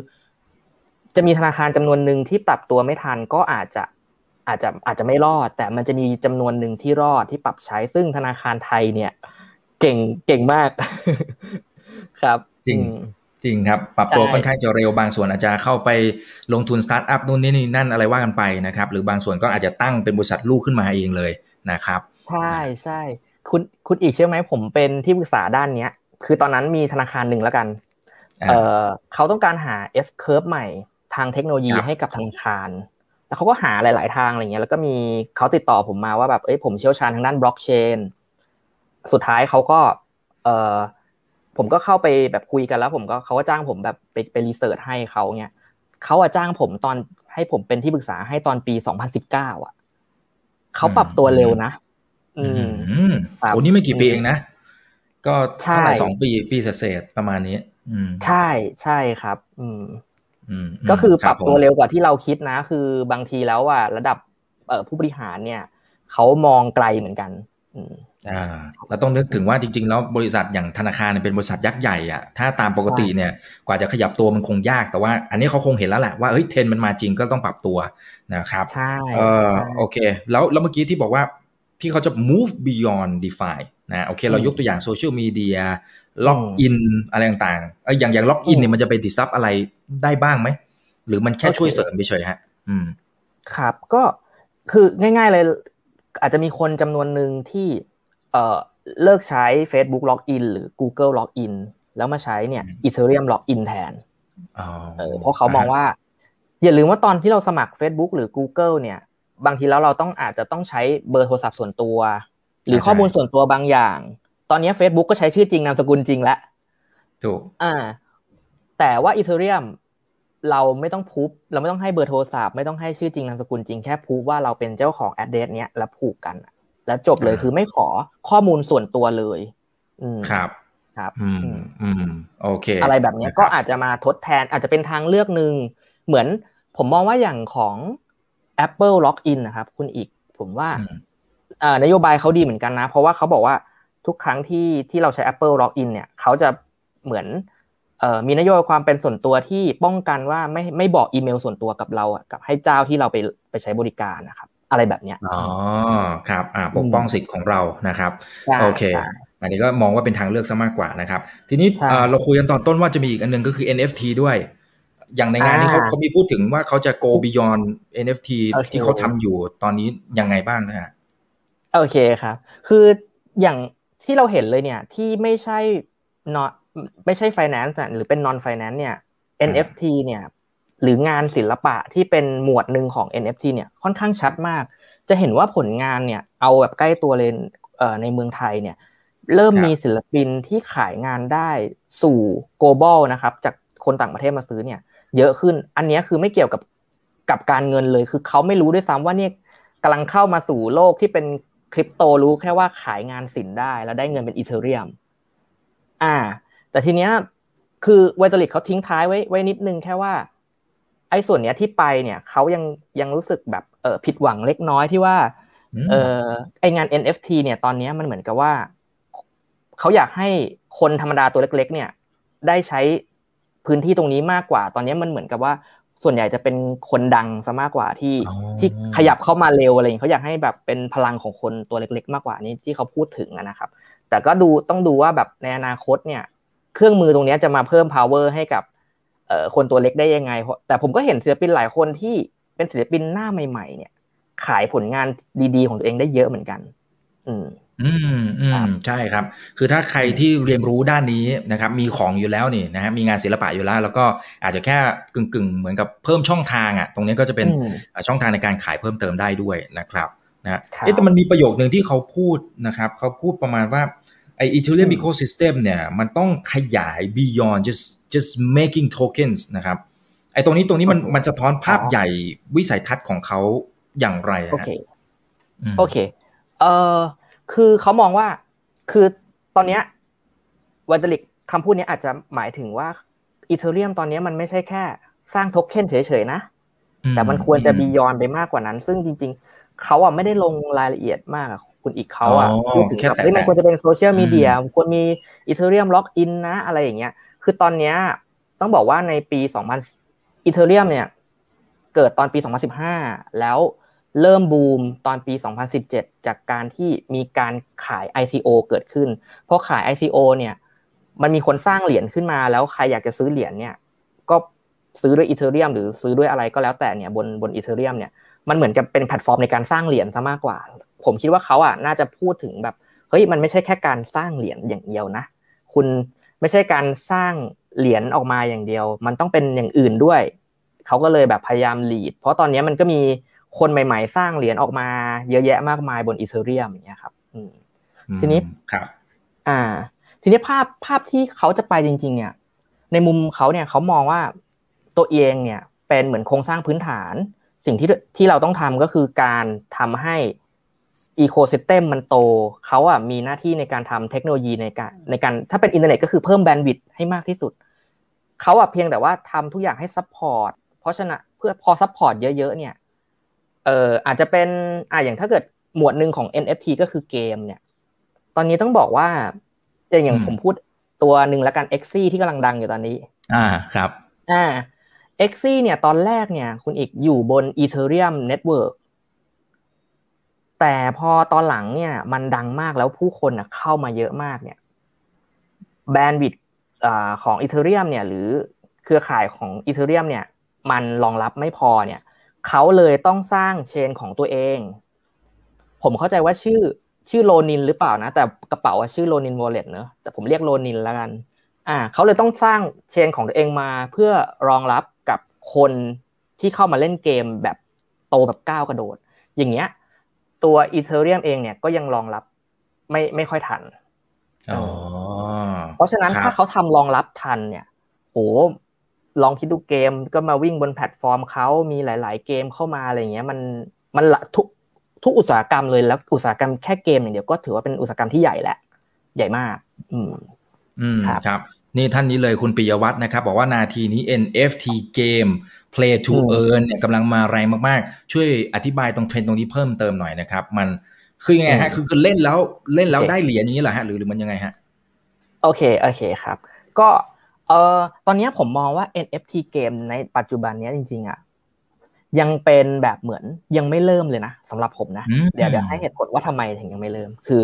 จะมีธนาคารจำนวนหนึ่งที่ปรับตัวไม่ทันก็อาจจะอาจจะอาจจะไม่รอด แต่มันจะมีจำนวนหนึ่งที่รอดที่ปรับใช้ซึ่งธนาคารไทยเนี่ย เก่งเก่งมาก ครับจริงจริงครับ ปรับตัวค่อนข้างจะเร็วบางส่วนอาจจะเข้าไปลงทุนสตาร์ทอัพนู่นนี่นี่นั่นอะไรว่ากันไปนะครับ หรือบางส่วนก็อาจจะตั้งเป็นบริษัทลูกขึ้นมาเองเลยนะครับใช่ใช่คุณคุณอิกเชื่อไหมผมเป็นที่ปรึกษาด้านเนี้ย คือตอนนั้นมีธนาคารหนึ่งแล้วกันเออเขาต้องการหา S curve ใหม่ทางเทคโนโลยีให้กับธนาคารแล้วเขาก็หาหลาย ๆ ทางอะไรเงี้ย แล้วก็มีเขาติดต่อผมมาว่าแบบเอ้ยผมเชี่ยวชาญทางด้านบล็อกเชนสุดท้ายเขาก็เออ ผมก็เข้าไปแบบคุยกันแล้ว ผมก็เขาก็จ้างผมแบบไปไปรีเสิร์ชให้เขาเนี่ยเขาอะจ้างผมตอนให้ผมเป็นที่ปรึกษาให้ตอนปีสองพันสิบเก้าอะเขาปรับตัวเร็วนะ อืมโอ้นี่ไม่กี่ปีเองนะ ก็เท่าไหร่สองปีปีเศษประมาณนี้ อืม ใช่ใช่ครับ อืมก็คือปรับตัวเร็วกว่าที่เราคิดนะ คือบางทีแล้วอะระดับเอ่อผู้บริหารเนี่ยเขามองไกลเหมือนกันอ่าเราต้องนึกถึงว่าจริง ๆ แล้วบริษัทอย่างธนาคารเป็นบริษัทยักษ์ใหญ่อะถ้าตามปกติเนี่ยกว่าจะขยับตัวมันคงยากแต่ว่า อันนี้เขาคงเห็นแล้วแหละว่าเฮ้ยเทรนมันมาจริงก็ต้องปรับตัวนะครับใช่เออโอเค แล้วแล้วเมื่อกี้ที่บอกว่าที่เขาจะ move beyond DeFi นะโอเค เรายกตัวอย่างโซเชียลมีเดียlogin อะไรต่างๆเอออย่างอย่าง login เนี่ยมันจะไป disrupt อะไรได้บ้างไหม หรือมันแค่ช่วยเสริมเฉยๆฮะ อืม ครับก็คือง่าย ๆเลย อาจจะมีคนจำนวนหนึ่งที่ เอ่อเลิกใช้ Facebook Login หรือ Google Login แล้วมาใช้เนี่ย Ethereum Login แทนเออเพราะเขามองว่า อย่าลืมว่าตอนที่เราสมัคร Facebook หรือ Google เนี่ย บางทีแล้วเราต้องอาจจะต้องใช้เบอร์โทรศัพท์ส่วนตัว หรือข้อมูลส่วนตัวบางอย่าง ตอนนี้ Facebook ก็ใช้ชื่อจริงนามสกุลจริงแล้วถูกอ่า แต่ว่า Ethereum เราไม่ต้องพูบเราไม่ต้องให้เบอร์โทรศัพท์ไม่ต้องให้ชื่อจริงนามสกุลจริงแค่พูบว่าเราเป็นเจ้าของแอดเดสเนี้ยแล้วผูกกัน แล้วจบเลยคือไม่ขอข้อมูลส่วนตัวเลย อืครับครับ อืมอืมโอเค อะไรแบบนี้ก็อาจจะมาทดแทนอาจจะเป็นทางเลือกหนึ่งเหมือนผมมองว่าอย่างของ Apple Login นะครับ คุณอีก ผมว่าอ่านโยบายเขาดีเหมือนกันนะ เพราะว่าเขาบอกว่าทุกครั้งที่ที่เราใช้ Apple Login เนี่ยเขาจะเหมือนเอ่อมีนโยบายความเป็นส่วนตัวที่ป้องกันว่าไม่ไม่บอกอีเมลส่วนตัวกับเราอะกับให้เจ้าที่เราไปไปใช้บริการนะครับ อะไรแบบเนี้ยอ๋อครับอ่าปกป้องสิทธิ์ของเรานะครับโอเคอันนี้ก็มองว่าเป็นทางเลือกซะมากกว่านะครับ ทีนี้เราคุยกันตอนต้นว่าจะมีอีกอันนึงก็คือ NFT ด้วย อย่างในงานนี้เขาเขามีพูดถึงว่าเขาจะ go beyond NFT ที่เขาทำอยู่ตอนนี้ยังไงบ้างนะฮะโอเคครับ คืออย่างที่เราเห็นเลยเนี่ยที่ไม่ใช่นไม่ใช่ finance หรือเป็น non finance เนี่ย NFT เนี่ย หรืองานศิลปะที่เป็นหมวดหนึ่งของ NFT เนี่ยค่อนข้างชัดมาก จะเห็นว่าผลงานเนี่ยเอาแบบใกล้ตัวเลยในเมืองไทยเนี่ยเริ่มมีศิลปินที่ขายงานได้สู่ global นะครับ จากคนต่างประเทศมาซื้อเนี่ยเยอะขึ้น อันนี้คือไม่เกี่ยวกับกับการเงินเลย คือเขาไม่รู้ด้วยซ้ำว่าเนี่ยกำลังเข้ามาสู่โลกที่เป็นคริปโตรู้แค่ว่าขายงานศิลป์ได้แล้วได้เงินเป็นอีเทเรียม อ่า แต่ทีเนี้ยคือไวตอลิกเขาทิ้งท้ายไว้ไว้นิดนึงแค่ว่า ไอ้ส่วนเนี้ยที่ไปเนี่ยเขายังยังรู้สึกแบบเออผิดหวังเล็กน้อยที่ว่าเออไองาน NFT เนี่ยตอนนี้มันเหมือนกับว่าเขาอยากให้คนธรรมดาตัวเล็ก ๆ เนี่ย ได้ใช้พื้นที่ตรงนี้มากกว่า ตอนนี้มันเหมือนกับว่าส่วนใหญ่จะเป็นคนดังซะมากกว่าที่ที่ขยับเข้ามาเร็วอะไรอย่างเขาอยากให้แบบเป็นพลังของคนตัวเล็ก ๆ มากกว่านี้ที่เขาพูดถึงนะครับ แต่ก็ดูต้องดูว่าแบบในอนาคตเนี่ย เครื่องมือตรงนี้จะมาเพิ่ม power ให้กับ คนตัวเล็กได้ยังไง แต่ผมก็เห็นศิลปินหลายคนที่เป็นศิลปินหน้าใหม่ ๆ เนี่ย ขายผลงานดีๆ ของตัวเองได้เยอะเหมือนกัน อืมอืมอืมใช่ครับ คือถ้าใครที่เรียนรู้ด้านนี้นะครับ มีของอยู่แล้วนี่นะฮะมีงานศิลปะอยู่แล้ว แล้วก็อาจจะแค่กึ่งๆ เหมือนกับเพิ่มช่องทางอะ ตรงนี้ก็จะเป็นช่องทางในการขายเพิ่มเติมได้ด้วยนะครับนะเอ๊ะแต่มันมีประโยคหนึ่งที่เขาพูดนะครับ เขาพูดประมาณว่า ไอ Ethereum ecosystem เนี่ยมันต้องขยาย beyond just just making tokens นะครับไอตรงนี้ตรงนี้มันมันสะท้อนภาพใหญ่วิสัยทัศน์ของเขาอย่างไรโอเคโอเคเอ่อคือเขามองว่าคือตอนเนี้ย Vitalik คำพูดนี้อาจจะหมายถึงว่า Ethereum ตอนนี้มันไม่ใช่แค่สร้างโทเค็นเฉยๆนะ แต่มันควรจะ beyond ไปมากกว่านั้น ซึ่งจริง ๆ เขาอะไม่ได้ลงรายละเอียดมาก คุณอิกเขาอะพูดถึงแบบเฮ้ยมันควรจะเป็นโซเชียลมีเดียควรมี Ethereum login นะอะไรอย่างเงี้ย คือตอนเนี้ยต้องบอกว่าในปี2000 Ethereum เนี่ย เกิดตอนปี2015แล้วเริ่มบูมตอนปี 2017 จากการที่มีการขาย ICO เกิดขึ้น เพราะขาย ICO เนี่ย มันมีคนสร้างเหรียญขึ้นมาแล้วใครอยากจะซื้อเหรียญเนี่ย ก็ซื้อด้วย Ethereum หรือซื้อด้วยอะไรก็แล้วแต่เนี่ยบนบน Ethereum เนี่ย มันเหมือนกับเป็นแพลตฟอร์มในการสร้างเหรียญซะมากกว่า ผมคิดว่าเขาอะน่าจะพูดถึงแบบเฮ้ยมันไม่ใช่แค่การสร้างเหรียญอย่างเดียวนะ คุณไม่ใช่การสร้างเหรียญออกมาอย่างเดียว มันต้องเป็นอย่างอื่นด้วยเขาก็เลยแบบพยายามลีด เพราะตอนนี้มันก็มีคนใหม่ๆ สร้างเหรียญออกมา เยอะแยะมากมายบนอีเธอเรียมอย่างเงี้ยครับทีนี้ครับ อ่า ทีนี้ภาพภาพที่เขาจะไปจริง ๆ เนี่ย ในมุมเขาเนี่ยเขามองว่าตัวเองเนี่ยเป็นเหมือนโครงสร้างพื้นฐาน สิ่งที่ที่เราต้องทำก็คือการทำให้ ecosystem มันโตเขาอะมีหน้าที่ในการทำเทคโนโลยีในการในการถ้าเป็นอินเทอร์เน็ตก็คือเพิ่ม bandwidth ให้มากที่สุดเขาอะเพียงแต่ว่าทำทุกอย่างให้ support เพราะฉะนั้นเพื่อพอ support เยอะๆเนี่ยเอ่ออาจจะเป็นอ่าอย่างถ้าเกิดหมวดหนึ่งของ NFT ก็คือเกมเนี่ย ตอนนี้ต้องบอกว่าอย่างผมพูดตัวหนึ่งแล้วกัน x ็ที่กำลังดังอยู่ตอนนี้ อ่าครับอ่า x ็เนี่ยตอนแรกเนี่ยคุณอิกอยู่บน Ethereum Network แต่พอตอนหลังเนี่ยมันดังมากแล้วผู้คนเข้ามาเยอะมากเนี่ยแบนด์วิดของอีเทเรียมเนี่ยหรือเครือข่ายของอีเทเรียมเนี่ยมันรองรับไม่พอเนี่ยเขาเลยต้องสร้างเชนของตัวเอง ผมเข้าใจว่าชื่อชื่อโลนินหรือเปล่านะ แต่กระเป๋าชื่อโลนินวอลเล็ตเนอะแต่ผมเรียกโลนินแล้วกัน อ่าเขาเลยต้องสร้างเชนของตัวเองมาเพื่อรองรับกับคนที่เข้ามาเล่นเกมแบบโตแบบก้าวกระโดด อย่างเงี้ย ตัว Ethereum เองเนี่ยก็ยังรองรับไม่ไม่ค่อยทันเพราะฉะนั้นถ้าเขาทำรองรับทันเนี่ยโหลองคิดดูเกมก็มาวิ่งบนแพลตฟอร์มเขามีหลาย ๆ เกมเข้ามาอะไรเงี้ย มันมันทุกทุกอุตสาหกรรมเลยแล้วอุตสาหกรรมแค่เกมอย่างเดียวก็ถือว่าเป็นอุตสาหกรรมที่ใหญ่แหละ ใหญ่มาก อืมอืมครับ นี่ท่านนี้เลยคุณปิยวัฒน์นะครับ บอกว่านาทีนี้ NFT เกม Play to Earn เนี่ยกำลังมาแรงมากๆ ช่วยอธิบายตรงเทรนด์ตรงนี้เพิ่มเติมหน่อยนะครับ มันคือยังไงฮะคือคือเล่นแล้วเล่นแล้วได้เหรียญอย่างนี้เหรอฮะหรือหรือมันยังไงฮะโอเคโอเคครับ ก็เอ่อตอนนี้ผมมองว่า NFT เกมในปัจจุบันนี้จริงๆอะยังเป็นแบบเหมือนยังไม่เริ่มเลยนะสำหรับผมนะ เดี๋ยวเดี๋ยวให้เหตุผลว่าทำไมถึงยังไม่เริ่มคือ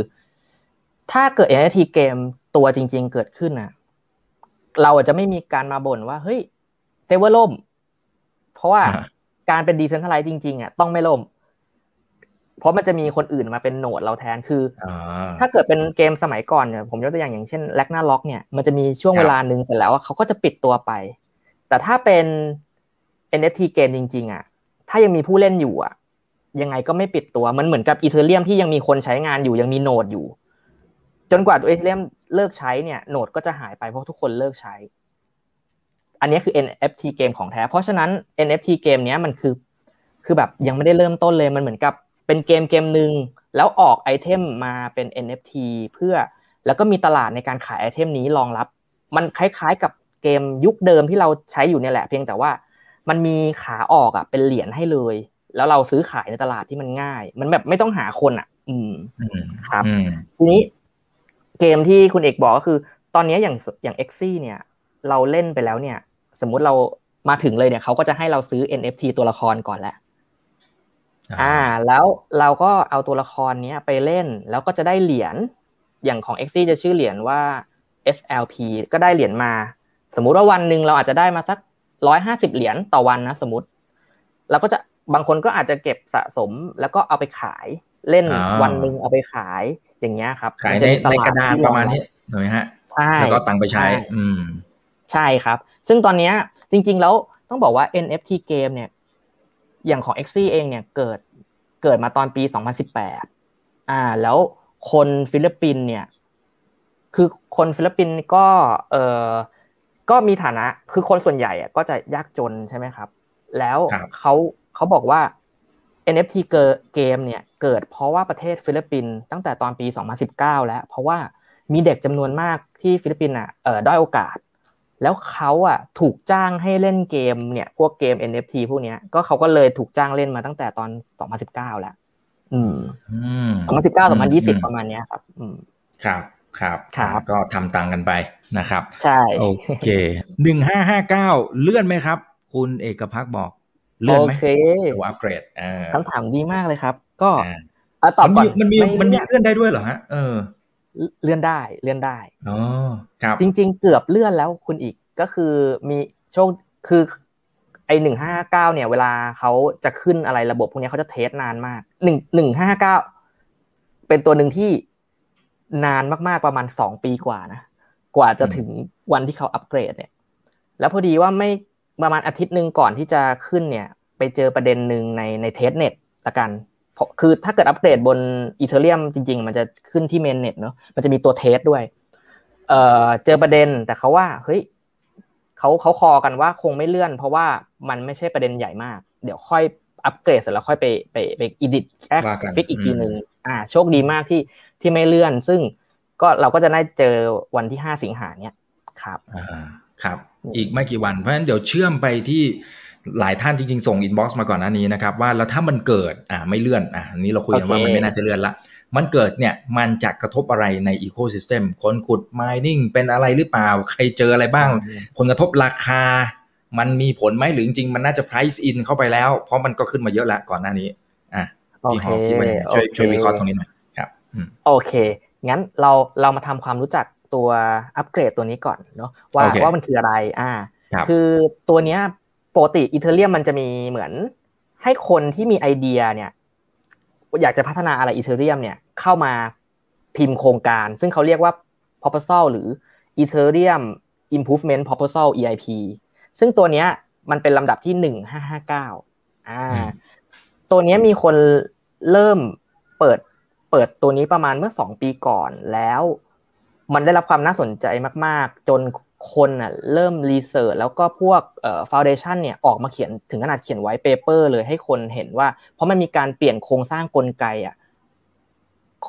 ถ้าเกิด NFT เกมตัวจริง ๆ เกิดขึ้นอะ เราอาจจะไม่มีการมาบ่นว่า เฮ้ยเซเวอร์ล่ม เพราะว่าการเป็น decentralized จริง ๆอะต้องไม่ล่ม เพราะมันจะมีคนอื่นมาเป็น node เราแทนคือถ้าเกิดเป็นเกมสมัยก่อนเนี่ยผมยกตัวอย่างอย่างเช่น Ragnarok เนี่ยมันจะมีช่วงเวลาหนึ่งเสร็จแล้วเขาก็จะปิดตัวไป แต่ถ้าเป็น NFT เกมจริง ๆ อะ ถ้ายังมีผู้เล่นอยู่อะ ยังไงก็ไม่ปิดตัวมันเหมือนกับ Ethereum ที่ยังมีคนใช้งานอยู่ยังมี node อยู่ จนกว่าตัว Ethereum เลิกใช้เนี่ย node ก็จะหายไปเพราะทุกคนเลิกใช้ อันนี้คือ NFT เกมของแท้ เพราะฉะนั้น NFT เกมเนี้ยมันคือคือแบบยังไม่ได้เริ่มต้นเลยมันเหมือนกับเป็นเกมเกมหนึ่งแล้วออก item มาเป็น NFT เพื่อแล้วก็มีตลาดในการขาย item นี้รองรับ มันคล้ายๆกับเกมยุคเดิมที่เราใช้อยู่เนี่ยแหละ เพียงแต่ว่ามันมีขาออกอะเป็นเหรียญให้เลย แล้วเราซื้อขายในตลาดที่มันง่าย มันแบบไม่ต้องหาคนอะ อืมครับ ทีนี้ เกมที่คุณเอกบอกก็คือ ตอนนี้อย่างอย่างเอ็กซี่เนี่ย เราเล่นไปแล้วเนี่ย สมมุติเรามาถึงเลยเนี่ยเขาก็จะให้เราซื้อ NFT ตัวละครก่อนแหละอ่า แล้วเราก็เอาตัวละครเนี้ยไปเล่นแล้วก็จะได้เหรียญอย่างของ x จะชื่อเหรียญว่า SLP ก็ได้เหรียญมา สมมุติว่าวันหนึ่งเราอาจจะได้มาสักร้อยห้าสิบเหรียญต่อวันนะสมมติเราก็จะบางคนก็อาจจะเก็บสะสมแล้วก็เอาไปขาย เล่นวันหนึ่งเอาไปขาย อย่างเงี้ยครับขายในในกระดาษประมาณนี้ถูกไหมฮะใช่แล้วก็ตังไปใช้ อืม ใช่ครับ ซึ่งตอนนี้จริง ๆ แล้วต้องบอกว่า NFT เกมเนี่ย อย่างของ x ็เองเนี่ยเกิดเกิดมาตอนปี 2018 อ่า แล้วคนฟิลิปปินส์เนี่ย คือคนฟิลิปปินส์ก็เออก็มีฐานะ คือคนส่วนใหญ่อะก็จะยากจนใช่ไหมครับ แล้วเขาเขาบอกว่า NFT เกมเนี่ยเกิดเพราะว่าประเทศฟิลิปปินส์ตั้งแต่ตอนปี 2019 แล้ว เพราะว่ามีเด็กจำนวนมากที่ฟิลิปปินส์อะเออได้โอกาส แล้วเขาอะถูกจ้างให้เล่นเกมเนี่ยพวกเกม NFT พวกเนี้ยก็เขาก็เลยถูกจ้างเล่นมาตั้งแต่ตอน 2019 แล้ว อืม2019 2020 ประมาณเนี้ยครับ อืมครับครับครับก็ทำตังกันไปนะครับ ใช่ โอเคหนึ่งห้าห้าเก้าเลื่อนไหมครับ คุณเอกพักบอก เลื่อนไหมโอเคอัปเกรดคำถามดีมากเลยครับ ก็ตอบก่อนมันมีมันมีเลื่อนได้ด้วยเหรอฮะเออ เลื่อนได้เลื่อนได้อ๋อครับจริง ๆ เกือบเลื่อนแล้วคุณอีกก็คือมีโชคคือ EIP หนึ่งห้าเก้าเนี่ย เวลาเขาจะขึ้นอะไรระบบพวกนี้เขาจะ test นานมากหนึ่งหนึ่งห้าเก้าเป็นตัวหนึ่งที่นานมากๆประมาณสองปีกว่านะกว่าจะถึงวันที่เขาอัปเกรดเนี่ย แล้วพอดีว่าไม่ ประมาณอาทิตย์หนึ่งก่อนที่จะขึ้นเนี่ย ไปเจอประเด็นหนึ่งในใน testnet ละกันคือถ้าเกิดอัปเกรดบน Ethereum จริง ๆ มันจะขึ้นที่ mainnet เนาะมันจะมีตัว test ด้วย เอ่อเจอประเด็นแต่เขาว่าเฮ้ยเขาเขา call กันว่าคงไม่เลื่อน เพราะว่ามันไม่ใช่ประเด็นใหญ่มาก เดี๋ยวค่อยอัปเกรดเสร็จแล้วค่อยไปไปไป edit and fix อีกทีหนึ่งอ่า โชคดีมากที่ที่ไม่เลื่อน ซึ่งก็เราก็จะได้เจอวันที่ห้าสิงหาเนี่ยครับอ่าครับ อีกไม่กี่วันเพราะฉะนั้นเดี๋ยวเชื่อมไปที่หลายท่านจริงๆ ส่ง inbox มาก่อนหน้านี้นะครับว่าแล้วถ้ามันเกิดอ่าไม่เลื่อนอ่านี้เราคุยกันว่ามันไม่น่าจะเลื่อนละ มันเกิดเนี่ยมันจะกระทบอะไรใน ecosystem คนขุด mining เป็นอะไรหรือเปล่า ใครเจออะไรบ้าง ผลกระทบราคา มันมีผลไหมหรือจริงๆ มันน่าจะ price in เข้าไปแล้ว เพราะมันก็ขึ้นมาเยอะแล้วก่อนหน้านี้อะพี่หอคิดว่าช่วยช่วยวิเคราะห์ตรงนี้หน่อยครับโอเค งั้นเราเรามาทำความรู้จัก ตัวอัปเกรดตัวนี้ก่อนเนาะว่าว่ามันคืออะไรอ่า คือตัวเนี้ยปกติ Ethereum มันจะมีเหมือนให้คนที่มีไอเดียเนี่ย อยากจะพัฒนาอะไร Ethereum เนี่ยเข้ามาพิมพ์โครงการ ซึ่งเขาเรียกว่า proposal หรือ Ethereum Improvement Proposal EIP ซึ่งตัวเนี้ยมันเป็นลำดับที่หนึ่งห้าห้าเก้าอ่า ตัวนี้มีคนเริ่มเปิดเปิดตัวนี้ประมาณเมื่อสองปีก่อนแล้ว มันได้รับความน่าสนใจมาก ๆ จนคนอะเริ่ม research แล้วก็พวกเอ่อ foundation เนี่ยออกมาเขียนถึงขนาดเขียน white paper เลยให้คนเห็นว่า เพราะมันมีการเปลี่ยนโครงสร้างกลไกอะ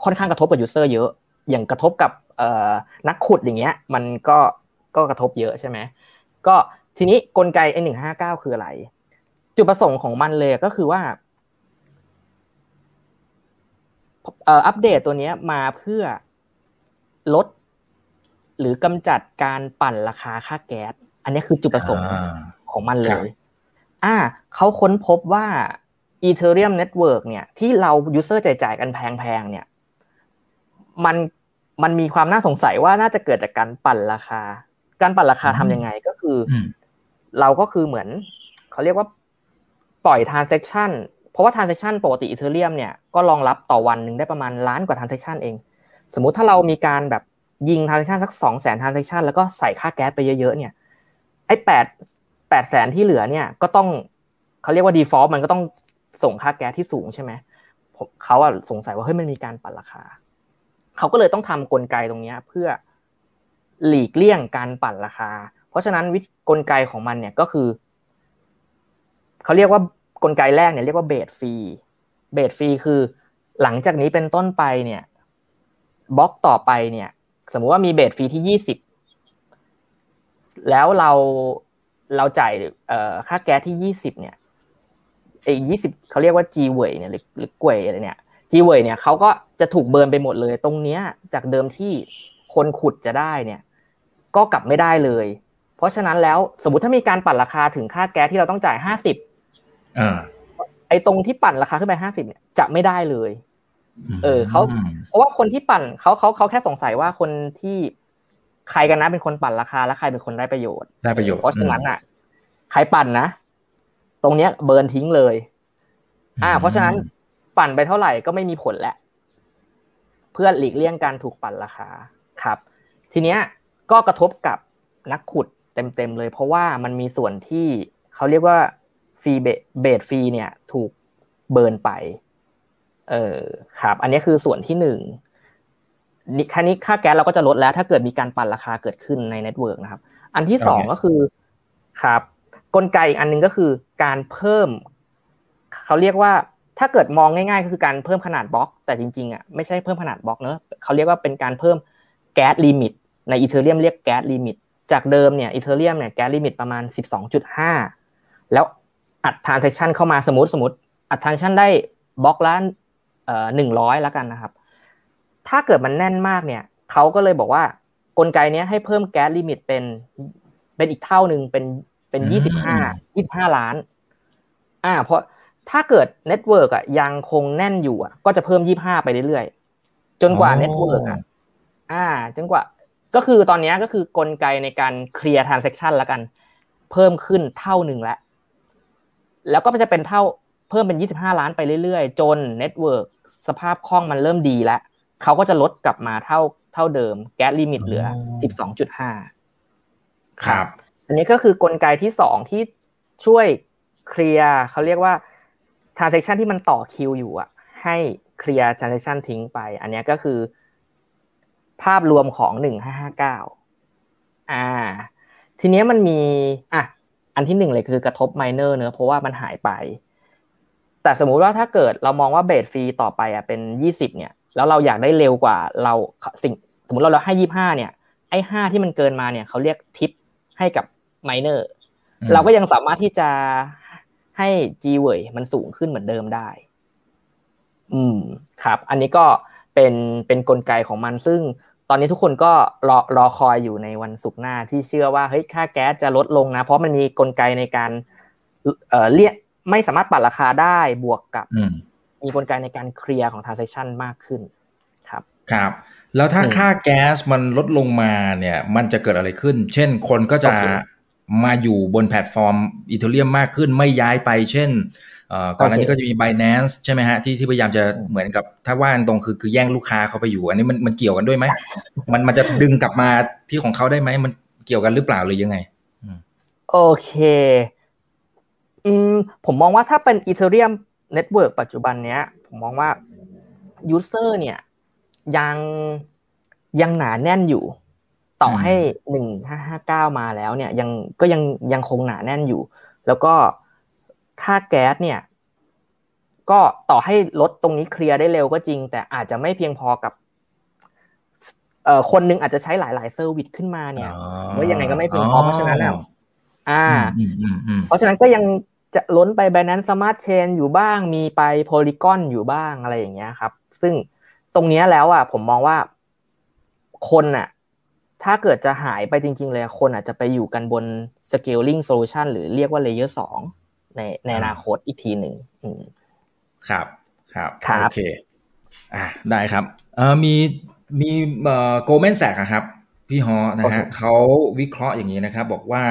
ค่อนข้างกระทบกับยูเซอร์เยอะ อย่างกระทบกับเอ่อนักขุดอย่างเงี้ย มันก็ก็กระทบเยอะใช่ไหมก็ทีนี้กลไก n 1 5 9 คืออะไร จุดประสงค์ของมันเลยก็คือว่าอัปเดตตัวนี้มาเพื่อลด หรือกำจัดการปั่นราคาค่าแก๊ส อันนี้คือจุดประสงค์ของมันเลย อ่าเขาค้นพบว่า Ethereum Network เนี่ยที่เรา user จ่ายกันแพงๆเนี่ย มันมันมีความน่าสงสัยว่าน่าจะเกิดจากการปั่นราคา การปั่นราคาทำยังไงก็คือ เราก็คือเหมือน เขาเรียกว่าปล่อย transaction เพราะว่า transaction ปกติ Ethereum เนี่ยก็รองรับต่อวันหนึ่งได้ประมาณล้านกว่า transaction เอง สมมุติถ้าเรามีการแบบ ยิงทราน a c t i o n สักสองแสนทราน a c t i o n แล้วก็ใส่ค่าแก๊สไปเยอะๆเนี่ยไอ้แปดแปดแสนที่เหลือเนี่ยก็ต้องเขาเรียกว่า default มันก็ต้องส่งค่าแก๊สที่สูงใช่ไหมเขาอะสงสัยว่าเฮ้ยมันมีการปั่นราคาเขาก็เลยต้องทำกลไกตรงนี้เพื่อหลีกเลี่ยงการปั่นราคา เพราะฉะนั้นวิธีกลไกของมันเนี่ยก็คือเขาเรียกว่ากลไกแรกเนี่ยเรียกว่าเบสฟรีเบสฟรีคือหลังจากนี้เป็นต้นไปเนี่ยบล็อกต่อไปเนี่ย สมมุติว่ามีเบสฟรีที่ยี่สิบแล้วเราเราจ่ายค่าแก๊สที่ยี่สิบเนี่ยไอ้ยี่สิบเขาเรียกว่า G เวยเนี่ยหรือหรือกวยอะไรเนี่ย G เวยเนี่ยเขาก็จะถูกเบิร์นไปหมดเลย ตรงเนี้ยจากเดิมที่คนขุดจะได้เนี่ย ก็กลับไม่ได้เลย เพราะฉะนั้นแล้วสมมติถ้ามีการปั่นราคาถึงค่าแก๊สที่เราต้องจ่ายห้าสิบไอ้ตรงที่ปั่นราคาขึ้นไปห้าสิบเนี่ยจะไม่ได้เลย เออเขาเพราะว่าคนที่ปั่นเขาเขาเขาแค่สงสัยว่าคนที่ใครกันนะเป็นคนปั่นราคาแล้วใครเป็นคนได้ประโยชน์ได้ประโยชน์เพราะฉะนั้นอะใครปั่นนะตรงเนี้ยเบิร์นทิ้งเลย อ่า เพราะฉะนั้นปั่นไปเท่าไหร่ก็ไม่มีผลแหละ เพื่อหลีกเลี่ยงการถูกปั่นราคาครับ ทีเนี้ยก็กระทบกับนักขุดเต็มๆเลย เพราะว่ามันมีส่วนที่เขาเรียกว่าฟรีbase fee เนี่ย ถูก burn ไป เออครับ อันนี้คือส่วนที่หนึ่งนี่ค่นี้ค่าแก๊สเราก็จะลดแล้ว ถ้าเกิดมีการปั่นราคาเกิดขึ้นใน network นะครับ อันที่สองก็คือครับ กลไกอีกอันนึงก็คือการเพิ่ม เขาเรียกว่าถ้าเกิดมองง่ายๆก็คือการเพิ่มขนาดบล็อก แต่จริงๆอะไม่ใช่เพิ่มขนาดบล็อกเนอะเขาเรียกว่าเป็นการเพิ่ม gas limit ใน Ethereum เรียก gas limitจากเดิมเนี่ย Ethereum เนี่ย gas limit ประมาณ 12.5 แล้วอัด transaction เข้ามาสมมติสมมติอัด transaction ได้บล็อกละ หนึ่งร้อยแล้วกันนะครับ ถ้าเกิดมันแน่นมากเนี่ยเขาก็เลยบอกว่ากลไกนี้ให้เพิ่ม gas limit เป็นเป็นอีกเท่าหนึ่งเป็นเป็นยี่สิบห้ายี่สิบห้าล้าน อ่า เพราะถ้าเกิด network อะยังคงแน่นอยู่อะก็จะเพิ่มยี่ห้าไปเรื่อยๆ จนกว่า network อะอ่า จนกว่า ก็คือตอนนี้ก็คือกลไกในการเคลียร์ transaction แล้วกัน เพิ่มขึ้นเท่าหนึ่งแล้ว แล้วก็จะเป็นเท่าเพิ่มเป็น25ล้านไปเรื่อยๆ จน network สภาพคล่องมันเริ่มดีแล้วเขาก็จะลดกลับมาเท่าเท่าเดิม gas limit เหลือ12.5ครับ อันนี้ก็คือกลไกที่สองที่ช่วยเคลียร์เขาเรียกว่า transaction ที่มันต่อคิวอยู่อะ ให้เคลียร์ transaction ทิ้งไป อันนี้ก็คือ ภาพรวมของหนึ่งห้าห้าเก้าอ่า ทีนี้มันมี อะ อันที่หนึ่งเลยคือกระทบไมเนอร์เนอะเพราะว่ามันหายไป แต่สมมุติว่าถ้าเกิดเรามองว่าเบสฟรีต่อไปอะเป็นยี่สิบเนี่ย แล้วเราอยากได้เร็วกว่าเราสิ่งสมมติเราเราให้ยี่ห้าเนี่ยไอ้ห้าที่มันเกินมาเนี่ยเขาเรียกทิปให้กับไมเนอร์เราก็ยังสามารถที่จะให้ G เวยมันสูงขึ้นเหมือนเดิมได้ อืม ครับ อันนี้ก็เป็นเป็นนกลไกของมัน ซึ่งตอนนี้ทุกคนก็รอรอคอยอยู่ในวันศุกร์หน้าที่เชื่อว่าเฮ้ยค่าแก๊สจะลดลงนะ เพราะมันมีกลไกในการเอ่อเรียก ไม่สามารถปัดราคาได้บวกกับมีกลไกในการเคลียร์ของ transaction มากขึ้นครับครับ แล้วถ้าค่าแก๊สมันลดลงมาเนี่ย มันจะเกิดอะไรขึ้น เช่นคนก็จะมาอยู่บนแพลตฟอร์ม Ethereum มากขึ้นไม่ย้ายไป เช่นก่อนหน้านี้ก็จะมี Binance ใช่ไหมฮะที่ที่พยายามจะเหมือนกับถ้าว่าตรงคือคือแย่งลูกค้าเขาไปอยู่ อันนี้มันมันเกี่ยวกันด้วยไหมมันมันจะดึงกลับมาที่ของเขาได้ไหมมันเกี่ยวกันหรือเปล่าหรือยังไง โอเค อืมผมมองว่าถ้าเป็น Ethereum network ปัจจุบันเนี้ย ผมมองว่า user เนี่ย ยังยังหนาแน่นอยู่ ต่อให้หนึ่งห้าห้าเก้ามาแล้วเนี่ย ยังก็ยังยังคงหนาแน่นอยู่ แล้วก็ค่าแก๊สเนี่ย ก็ต่อให้ลดตรงนี้เคลียร์ได้เร็วก็จริง แต่อาจจะไม่เพียงพอกับเอ่อคนนึงอาจจะใช้หลาย ๆ เซอร์วิสขึ้นมาเนี่ยว่ายังไงก็ไม่เพียงพอเพราะฉะนั้นอ่าเพราะฉะนั้นก็ยัง จะล้นไป Binance Smart Chain อยู่บ้าง มีไป Polygon อยู่บ้างอะไรอย่างเงี้ยครับ ซึ่งตรงนี้แล้วอะผมมองว่าคนอะถ้าเกิดจะหายไปจริง ๆ เลยคนอาจจะไปอยู่กันบน scaling solution หรือเรียกว่า layer สองในในอนาคตอีกทีหนึ่งครับ ครับโอเคอ่าได้ครับเอ่อมีมีเอ่อ Goldman Sachs ครับ พี่ฮอนะฮะเขาวิเคราะห์อย่างนี้นะครับ บอกว่า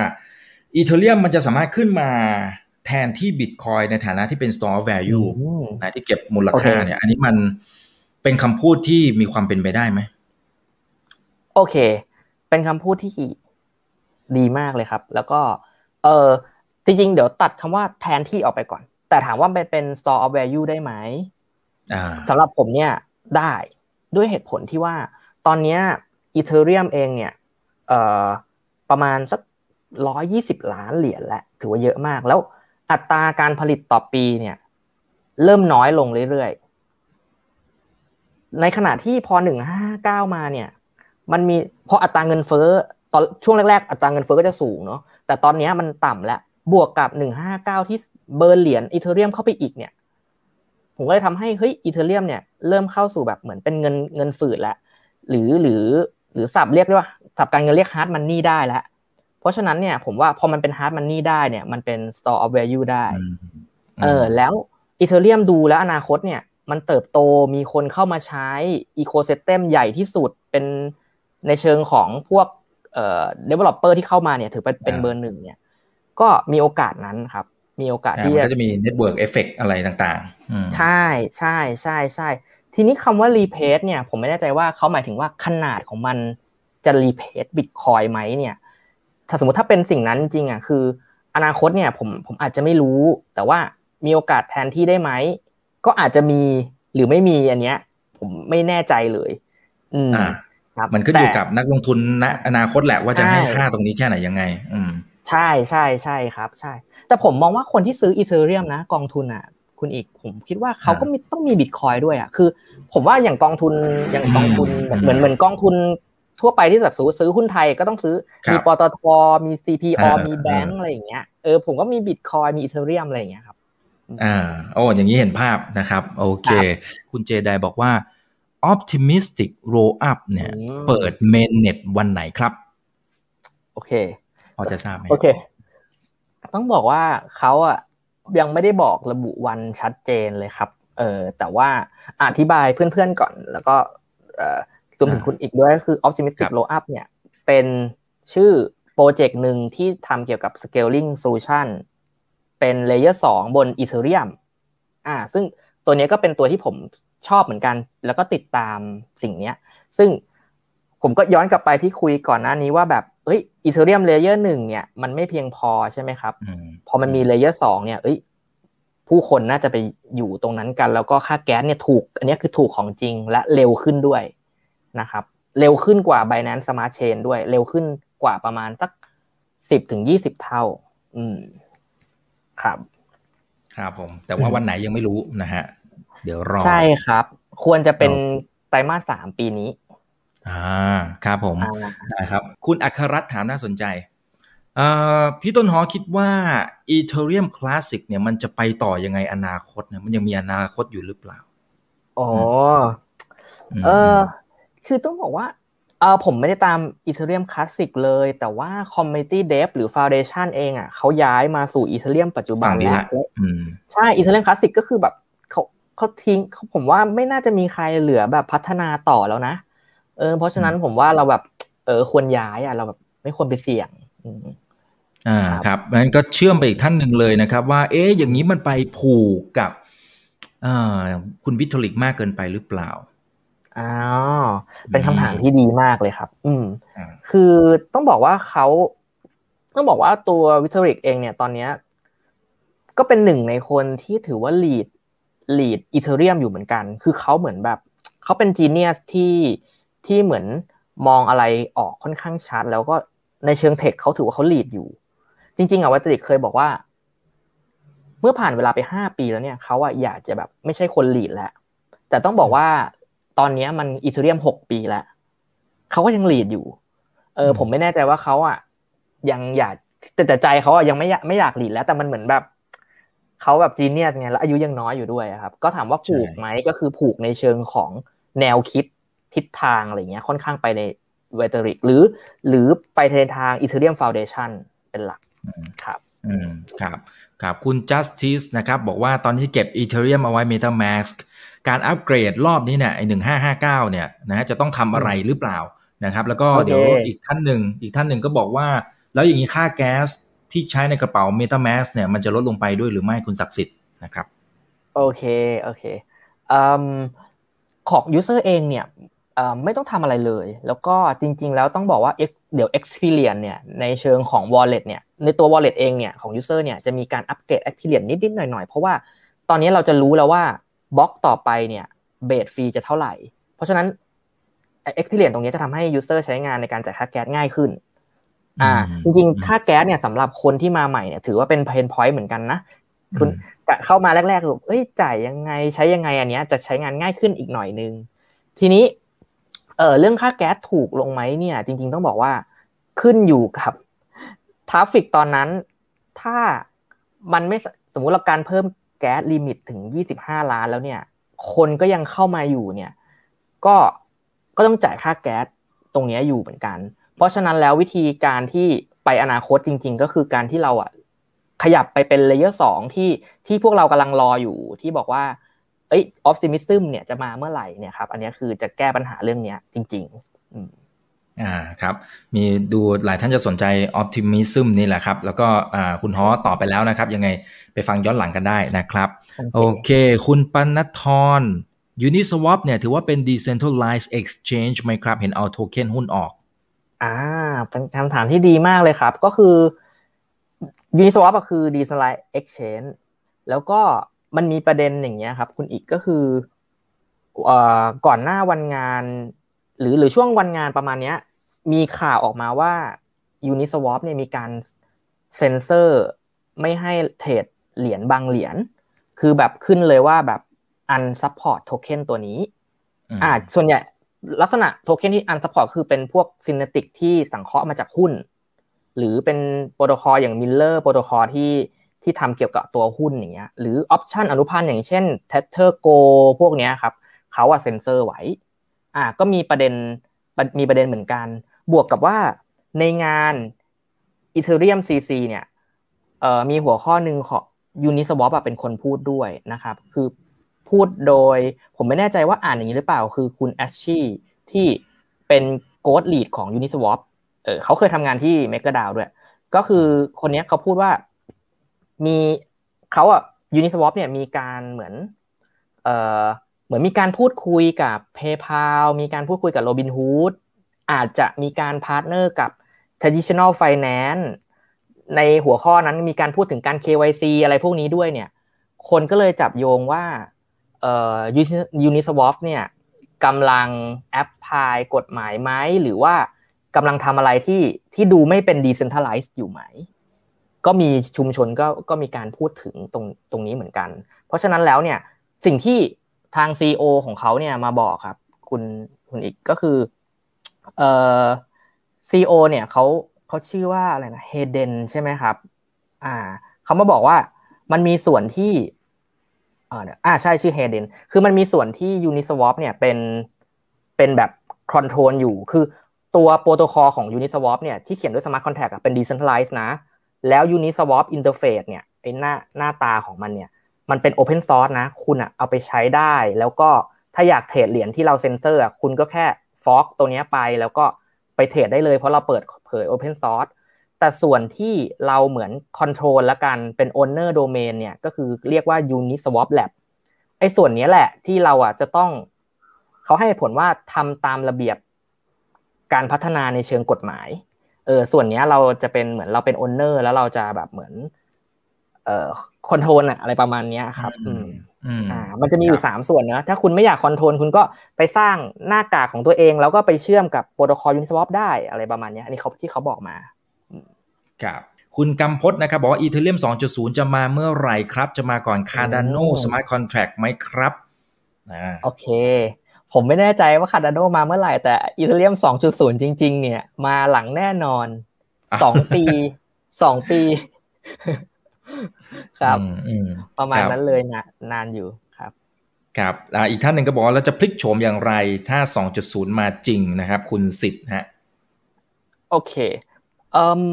อีเทเรียมมันจะสามารถขึ้นมา แทนที่บิตคอยในฐานะที่เป็น store value นะที่เก็บมูลค่าเนี่ย อันนี้มันเป็นคำพูดที่มีความเป็นไปได้ไหม โอเค เป็นคำพูดที่ดีมากเลยครับ แล้วก็ เออจริงๆ เดี๋ยวตัดคำว่าแทนที่ออกไปก่อน แต่ถามว่าเป็นเป็น store of value ได้ไหมสำหรับผมเนี่ยได้ด้วยเหตุผลที่ว่าตอนนี้อีเทเรียมเองเนี่ยเอ่อประมาณสักร้อยี่สิบล้านเหรียญแหละถือว่าเยอะมากแล้ว อัตราการผลิตต่อปีเนี่ย เริ่มน้อยลงเรื่อยๆ ในขณะที่พอหนึ่งห้าเก้ามาเนี่ย มันมีพออัตราเงินเฟ้อตอนช่วงแรกๆ อัตราเงินเฟ้อก็จะสูงเนาะแต่ตอนนี้มันต่ำแล้วบวกกับหนึ่งห้าเก้าที่เบอร์เหรียญอีเทเรียมเข้าไปอีกเนี่ย ผมก็เลยทำให้เฮ้ยอีเทเรียมเนี่ยเริ่มเข้าสู่แบบเหมือนเป็นเงินเงินฝืดแล้วหรือหรือหรือสับเรียกว่าสับการเงินเรียกฮาร์ดมันนี่ได้แล้ว เพราะฉะนั้นเนี่ยผมว่าพอมันเป็น hard money ได้เนี่ยมันเป็น store of value ได้เออแล้ว Ethereum ดูแล้วอนาคตเนี่ยมันเติบโตมีคนเข้ามาใช้ ecosystem ใหญ่ที่สุดเป็นในเชิงของพวกเอ่อ developer ที่เข้ามาเนี่ยถือเป็นเป็นเบอร์หนึ่งเนี่ย ก็มีโอกาสนั้นครับ มีโอกาสที่จะมี network effect อะไรต่างๆ ใช่ใช่ใช่ใช่ทีนี้คำว่า replace เนี่ย ผมไม่แน่ใจว่าเขาหมายถึงว่าขนาดของมันจะ replace bitcoin ไหมเนี่ย ถ้าสมมติถ้าเป็นสิ่งนั้นจริงอะคือ อนาคตเนี่ยผมผมอาจจะไม่รู้ แต่ว่ามีโอกาสแทนที่ได้ไหมก็อาจจะมีหรือไม่มีอันเนี้ย ผมไม่แน่ใจเลย อืมมันขึ้นอยู่กับนักลงทุนณอนาคตแหละว่าจะให้ค่าตรงนี้แค่ไหนยังไง อืม ใช่ใช่ใช่ครับ ใช่ แต่ผมมองว่าคนที่ซื้ออีเทเรียมนะ กองทุนอะ คุณอีกผมคิดว่าเขาก็มีต้องมีบิตคอยด้วยอะคือ ผมว่าอย่างกองทุนอย่างกองทุนเหมือนเหมือนกองทุน ทั่วไปที่แบบซื้อซื้อหุ้นไทยก็ต้องซื้อ มีปตทมี CPO มีแบงก์อะไรอย่างเงี้ยเออผมก็มีบิตคอยมีอีเทเรียมอะไรอย่างเงี้ยครับอ่าโอ้อย่างนี้เห็นภาพนะครับ โอเค คุณเจไดบอกว่า optimistic roll up เนี่ย เปิด mainnet วันไหนครับ โอเคพอจะทราบไหมโอเค ต้องบอกว่าเขาอะยังไม่ได้บอกระบุวันชัดเจนเลยครับ เออแต่ว่าอธิบายเพื่อนๆก่อน แล้วก็ร วมถึงคุณอีกด้วยก็คือ optimistic roll up เนี่ย เป็นชื่อโปรเจกต์หนึ่งที่ทำเกี่ยวกับ scaling solution เป็น layer 2 บน ethereum อ่า ซึ่งตัวนี้ก็เป็นตัวที่ผมชอบเหมือนกัน แล้วก็ติดตามสิ่งเนี้ยซึ่งผมก็ย้อนกลับไปที่คุยก่อนหน้านี้ว่าแบบเอ้ยEthereum layer หนึ่งเนี่ยมันไม่เพียงพอใช่ไหมครับ พอมันมี layer สองเนี่ย เอ้ย ผู้คนน่าจะไปอยู่ตรงนั้นกัน แล้วก็ค่าแก๊สเนี่ยถูก อันนี้คือถูกของจริงและเร็วขึ้นด้วย นะครับเร็วขึ้นกว่า Binance Smart Chain ด้วยเร็วขึ้นกว่าประมาณสักสิบถึงยี่สิบเท่า อืม ครับ ครับผม แต่ว่าวันไหนยังไม่รู้นะฮะ เดี๋ยวรอ ใช่ครับ ควรจะเป็นไตรมาสสามปีนี้ อ่า ครับผม ได้ครับ คุณอัครรัตถามน่าสนใจพี่ต้นหอคิดว่า Ethereum Classic เนี่ยมันจะไปต่อยังไงอนาคตเนี่ยมันยังมีอนาคตอยู่หรือเปล่า อ๋อ เออ คือต้องบอกว่าเออผมไม่ได้ตาม Ethereum Classic เลย แต่ว่า Community Dev หรือ Foundation เองอะเขาย้ายมาสู่ Ethereum ปัจจุบันแล้วใช่ Ethereum Classic ก็คือแบบเขาเขาทิ้งผมว่าไม่น่าจะมีใครเหลือแบบพัฒนาต่อแล้วนะเออเพราะฉะนั้นผมว่าเราแบบเออควรย้ายอะเราแบบไม่ควรไปเสี่ยงอ่าครับงั้นก็เชื่อมไปอีกท่านหนึ่งเลยนะครับ ว่า เอ๊ะอย่างนี้มันไปผูกกับอ่าคุณวิทลิกมากเกินไปหรือเปล่า อ๋อเป็นคำถามที่ดีมากเลยครับ อืม คือต้องบอกว่าเขาต้องบอกว่าตัว Vitalik เองเนี่ยตอนเนี้ยก็เป็นหนึ่งในคนที่ถือว่า lead lead Ethereum อยู่เหมือนกัน คือเขาเหมือนแบบเขาเป็น genius ที่ที่เหมือนมองอะไรออกค่อนข้างชัด แล้วก็ในเชิง tech เขาถือว่าเขา lead อยู่ จริง ๆอะ Vitalik เคยบอกว่า เมื่อผ่านเวลาไปห้าปีแล้วเนี่ยเขาอะอยากจะแบบไม่ใช่คน lead แล้วแต่ต้องบอกว่า ตอนนี้มัน Ethereum หกปีแล้วเขาก็ยัง lead อยู่ เออ ผมไม่แน่ใจว่าเขาอะ ยังอยากแต่แต่ใจเขาอะยังไม่อยากไม่อยาก lead แล้ว แต่มันเหมือนแบบเขาแบบ genius ไงแล้วอายุยังน้อยอยู่ด้วยครับ ก็ถามว่าผูกไหมก็คือผูกในเชิงของแนวคิดทิศทางอะไรเงี้ยค่อนข้างไปใน Vitalik หรือ หรือไปในทาง Ethereum Foundation เป็นหลักครับอืมครับครับคุณ justice นะครับ บอกว่าตอนที่เก็บ Ethereum เอาไว้ MetaMask การอัปเกรดรอบนี้เนี่ยไอหนึ่งห้าห้าเก้าเนี่ยนะฮะจะต้องทำอะไรหรือเปล่านะครับ แล้วก็เดี๋ยวอีกท่านหนึ่งอีกท่านหนึ่งก็บอกว่า แล้วอย่างนี้ค่าแก๊สที่ใช้ในกระเป๋า metamask เนี่ยมันจะลดลงไปด้วยหรือไม่คุณศักดิ์สิทธิ์นะครับ โอเค โอเคอของ user เองเนี่ยไม่ต้องทำอะไรเลย แล้วก็จริง ๆ แล้วต้องบอกว่าเดี๋ยว experience เนี่ยในเชิงของ wallet เนี่ยในตัว wallet เองเนี่ยของ user เนี่ยจะมีการอัปเกรด experience นิดๆหน่อยๆ เพราะว่าตอนนี้เราจะรู้แล้วว่า บล็อกต่อไปเนี่ยเบสฟรีจะเท่าไหร่ เพราะฉะนั้น experience ตรงนี้จะทำให้ user ใช้งานในการจ่ายค่าแก๊สง่ายขึ้น อ่า จริงๆ ค่าแก๊สเนี่ยสำหรับคนที่มาใหม่เนี่ยถือว่าเป็น pain point เหมือนกันนะคุณเข้ามาแรกๆแบบเอ้ยจ่ายยังไงใช้ยังไงอันเนี้ยจะใช้งานง่ายขึ้นอีกหน่อยนึง ทีนี้ เออเรื่องค่าแก๊สถูกลงไหมเนี่ย จริง ๆ ต้องบอกว่าขึ้นอยู่กับtraffic ตอนนั้น ถ้ามันไม่สมมุติเราการเพิ่ม gas limit ถึงยี่สิบห้าล้านแล้วเนี่ย คนก็ยังเข้ามาอยู่เนี่ย ก็ก็ต้องจ่ายค่าแก๊สตรงนี้อยู่เหมือนกัน เพราะฉะนั้นแล้ววิธีการที่ไปอนาคตจริง ๆ ก็คือการที่เราอะขยับไปเป็น layer สองที่ที่พวกเรากำลังรออยู่ที่บอกว่าเอ้ย Optimism เนี่ยจะมาเมื่อไหร่เนี่ยครับอันนี้คือจะแก้ปัญหาเรื่องเนี้ยจริง ๆ อืมอ่าครับมีดูหลายท่านจะสนใจออ t ติมิซึมนี่แหละครับ แล้วก็อ่าคุณฮอตอบไปแล้วนะครับ ยังไงไปฟังย้อนหลังกันได้นะครับ โอเค คุณปนัททร Uniswap เนี่ยถือว่าเป็น decentralized exchange ไหมครับ เห็นเอาโทเค็นหุ้นออก อ่า เป็นคำถามที่ดีมากเลยครับ ก็คือ Uniswap ก็คือ decentralized exchange แล้วก็มันมีประเด็นอย่างเงี้ยครับ คุณอีกก็คือก่อนหน้าวันงาน หรือหรือช่วงวันงานประมาณเนี้ย มีข่าวออกมาว่า Uniswap เนี่ยมีการเซ็นเซอร์ไม่ให้เทรดเหรียญบางเหรียญคือแบบขึ้นเลยว่าแบบ unsupport token ตัวนี้ อ่า ส่วนใหญ่ลักษณะโทเค็นที่ unsupport คือเป็นพวก synthetic ที่สังเคราะห์มาจากหุ้น หรือเป็นโปรโตคอลอย่าง Mirror Protocol ที่ที่ทำเกี่ยวกับตัวหุ้นอย่างเงี้ย หรือออปชันอนุพันธ์อย่างเช่น Tether Go พวกเนี้ยครับ เขาอะเซ็นเซอร์ไว้ อ่าก็มีประเด็นมีประเด็นเหมือนกัน บวกกับว่าในงาน Ethereum CC เนี่ยเอ่อมีหัวข้อหนึ่งของ Uniswap เป็นคนพูดด้วยนะครับ คือพูดโดยผมไม่แน่ใจว่าอ่านอย่างนี้หรือเปล่า คือคุณแอชชี่ที่เป็นโกดลีดของ Uniswap เออเขาเคยทำงานที่ m e g a d a o ด้วย ก็คือคนนี้เขาพูดว่ามีเขาอะ Uniswap เนี่ยมีการเหมือนเอ่อ เหมือนมีการพูดคุยกับ PayPal มีการพูดคุยกับ Robinhood อาจจะมีการ partner กับ traditional finance ในหัวข้อนั้นมีการพูดถึงการ KYC อะไรพวกนี้ด้วยเนี่ย คนก็เลยจับโยงว่าเอ่อ Uniswap เนี่ยกำลัง apply กฎหมายไหมหรือว่ากำลังทำอะไรที่ที่ดูไม่เป็น decentralized อยู่ไหม ก็มีชุมชนก็ก็มีการพูดถึงตรงตรงนี้เหมือนกัน เพราะฉะนั้นแล้วเนี่ยสิ่งที่ ทาง CEO ของเขาเนี่ยมาบอกครับ คุณคุณอีกก็คือเอ่อ CEO เนี่ยเขาเขาชื่อว่าอะไรนะเฮเดนใช่ไหมครับ อ่าเขามาบอกว่ามันมีส่วนที่อ่าใช่ชื่อเฮเดนคือมันมีส่วนที่ Uniswap เนี่ยเป็นเป็นแบบ control อยู่ คือตัวโปรโตคอลของ Uniswap เนี่ยที่เขียนด้วย Smart Contract เป็น Decentralized นะ แล้ว Uniswap Interface เนี่ยไอหน้าหน้าตาของมันเนี่ย มันเป็น Open Source นะ คุณอะเอาไปใช้ได้ แล้วก็ถ้าอยากเทรดเหรียญที่เราเซ็นเซอร์อะคุณก็แค่ fork ตัวนี้ไปแล้วก็ไปเทรดได้เลยเพราะเราเปิดเผย Open Source แต่ส่วนที่เราเหมือน Control ละกันเป็น Owner Domain เนี่ยก็คือเรียกว่า Uniswap Lab ไอ้ส่วนนี้แหละที่เราอะจะต้องเขาให้ผลว่าทำตามระเบียบการพัฒนาในเชิงกฎหมายเออส่วนนี้เราจะเป็นเหมือนเราเป็น owner แล้วเราจะแบบเหมือนเอ่อ control อะอะไรประมาณนี้ครับอืมอ่า มันจะมีอยู่สามส่วนนะถ้าคุณไม่อยาก control คุณก็ไปสร้างหน้ากากของตัวเอง แล้วก็ไปเชื่อมกับโปรโตคอล Uniswap ได้อะไรประมาณนี้อันนี้เขาที่เขาบอกมาครับคุณกำพจนะครับ บอกว่า Ethereum 2.0 จะมาเมื่อไหร่ครับ จะมาก่อน Cardano Smart Contract ไหมครับโอเค ผมไม่แน่ใจว่า Cardano มาเมื่อไหร่ แต่อีเทเรียม2.0 จริง ๆ เนี่ย มาหลังแน่นอนสองปีสองปี ครับประมาณนั้นเลยนะนานอยู่ครับ ครับอีกท่านหนึ่งก็บอกว่าเราจะพลิกโฉมอย่างไร ถ้า 2.0 มาจริงนะครับ คุณสิทธิ์ฮะโอเคเอ่อ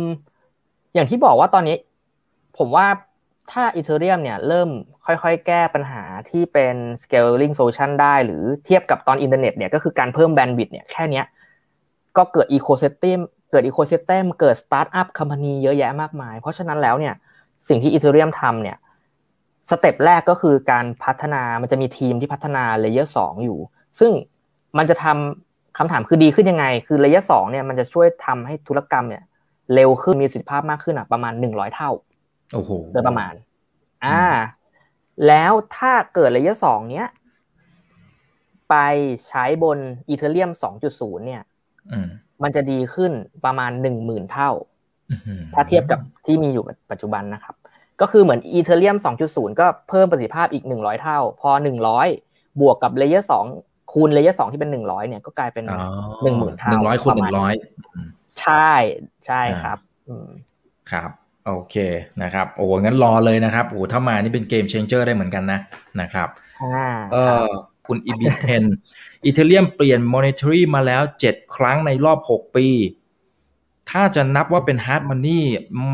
อย่างที่บอกว่าตอนนี้ ผมว่าถ้า Ethereum เนี่ยเริ่มค่อยๆ แก้ปัญหาที่เป็น scaling solution ได้ หรือเทียบกับตอนอินเทอร์เน็ตเนี่ยก็คือการเพิ่ม bandwidth เนี่ยแค่นี้ก็เกิด ecosystem เกิด ecosystem เกิด startup company เยอะแยะมากมาย เพราะฉะนั้นแล้วเนี่ย สิ่งที่ Ethereum ทำเนี่ย step แรกก็คือการพัฒนามันจะมีทีมที่พัฒนา layer สองอยู่ ซึ่งมันจะทำคำถามคือดีขึ้นยังไง คือ layer สองเนี่ยมันจะช่วยทำให้ธุรกรรมเนี่ย เร็วขึ้นมีประสิทธิภาพมากขึ้นอะประมาณหนึ่งร้อยเท่าโอ้โหโดยประมาณ อ่า แล้วถ้าเกิด layer สองเนี้ย ไปใช้บน Ethereum สองจุดศูนย์เนี่ยมันจะดีขึ้นประมาณหนึ่งหมื่นเท่า ถ้าเทียบกับที่มีอยู่ปัจจุบันนะครับ ก็คือเหมือน Ethereum สองจุดศูนย์ก็เพิ่มประสิทธิภาพอีกหนึ่งร้อยเท่า พอหนึ่งร้อยบวกกับ layer สองคูณ layer สองที่เป็นหนึ่งร้อยเนี่ยก็กลายเป็นหนึ่งหมื่นเท่าหนึ่งร้อยคูณหนึ่งร้อยใช่ใช่ครับครับโอเคนะครับโอ้งั้นรอเลยนะครับโอ้ถ้ามานี่เป็น game changer ได้เหมือนกันนะนะครับเออคุณอีบีเทน Ethereum เปลี่ยน monetary มาแล้วเจ็ดครั้งในรอบหกปี ถ้าจะนับว่าเป็น hard money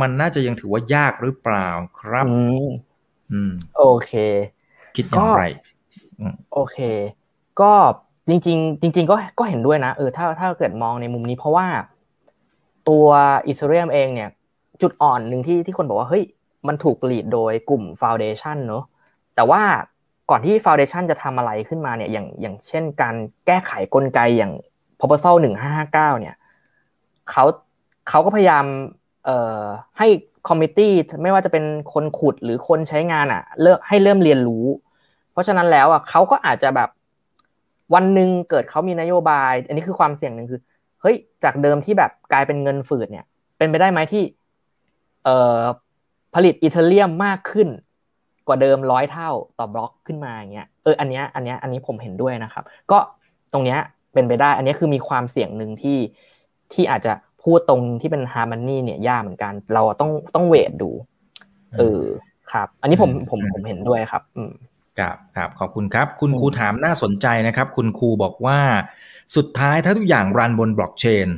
มันน่าจะยังถือว่ายากหรือเปล่าครับ อืมโอเค คิดอย่างไรโอเค ก็จริง ๆ จริง ๆ ก็ก็เห็นด้วยนะเออถ้าถ้าเกิดมองในมุมนี้เพราะว่า ตัวอีเทเรียมเองเนี่ย จุดอ่อนหนึ่งที่ที่คนบอกว่าเฮ้ยมันถูกผลิตโดยกลุ่มฟาวเดชันเนอะแต่ว่าก่อนที่ฟาวเดชันจะทำอะไรขึ้นมาเนี่ยอย่างอย่างเช่น การแก้ไขกลไกอย่าง proposal หนึ่งห้าห้าเก้าเนี่ยเขา เขาก็พยายามเอ่อให้คอมมิตี้ไม่ว่าจะเป็นคนขุดหรือคนใช้งานอะเลิกให้เริ่มเรียนรู้ เพราะฉะนั้นแล้วอะเขาก็อาจจะแบบวันหนึ่งเกิดเขามีนโยบาย อันนี้คือความเสี่ยงหนึ่งคือเฮ้ยจากเดิมที่แบบกลายเป็นเงินฝืดเนี่ย เป็นไปได้ไหมที่เอ่อผลิตอีเทเรียมมากขึ้น กว่าเดิมร้อยเท่าต่อบล็อกขึ้นมาอย่างเงี้ยเอออันเนี้ยอันเนี้ยอันนี้ผมเห็นด้วยนะครับ ก็ตรงเนี้ยเป็นไปได้ อันนี้คือมีความเสี่ยงหนึ่งที่ที่อาจจะ พูดตรงที่เป็น hard money เนี่ยยากเหมือนกัน เราต้องต้อง wait ดู เออครับ อันนี้ผมผมผมเห็นด้วยครับ อืมครับครับขอบคุณครับ คุณครูถามน่าสนใจนะครับ คุณครูบอกว่า สุดท้ายถ้าทุกอย่าง run บนบล็อกเชน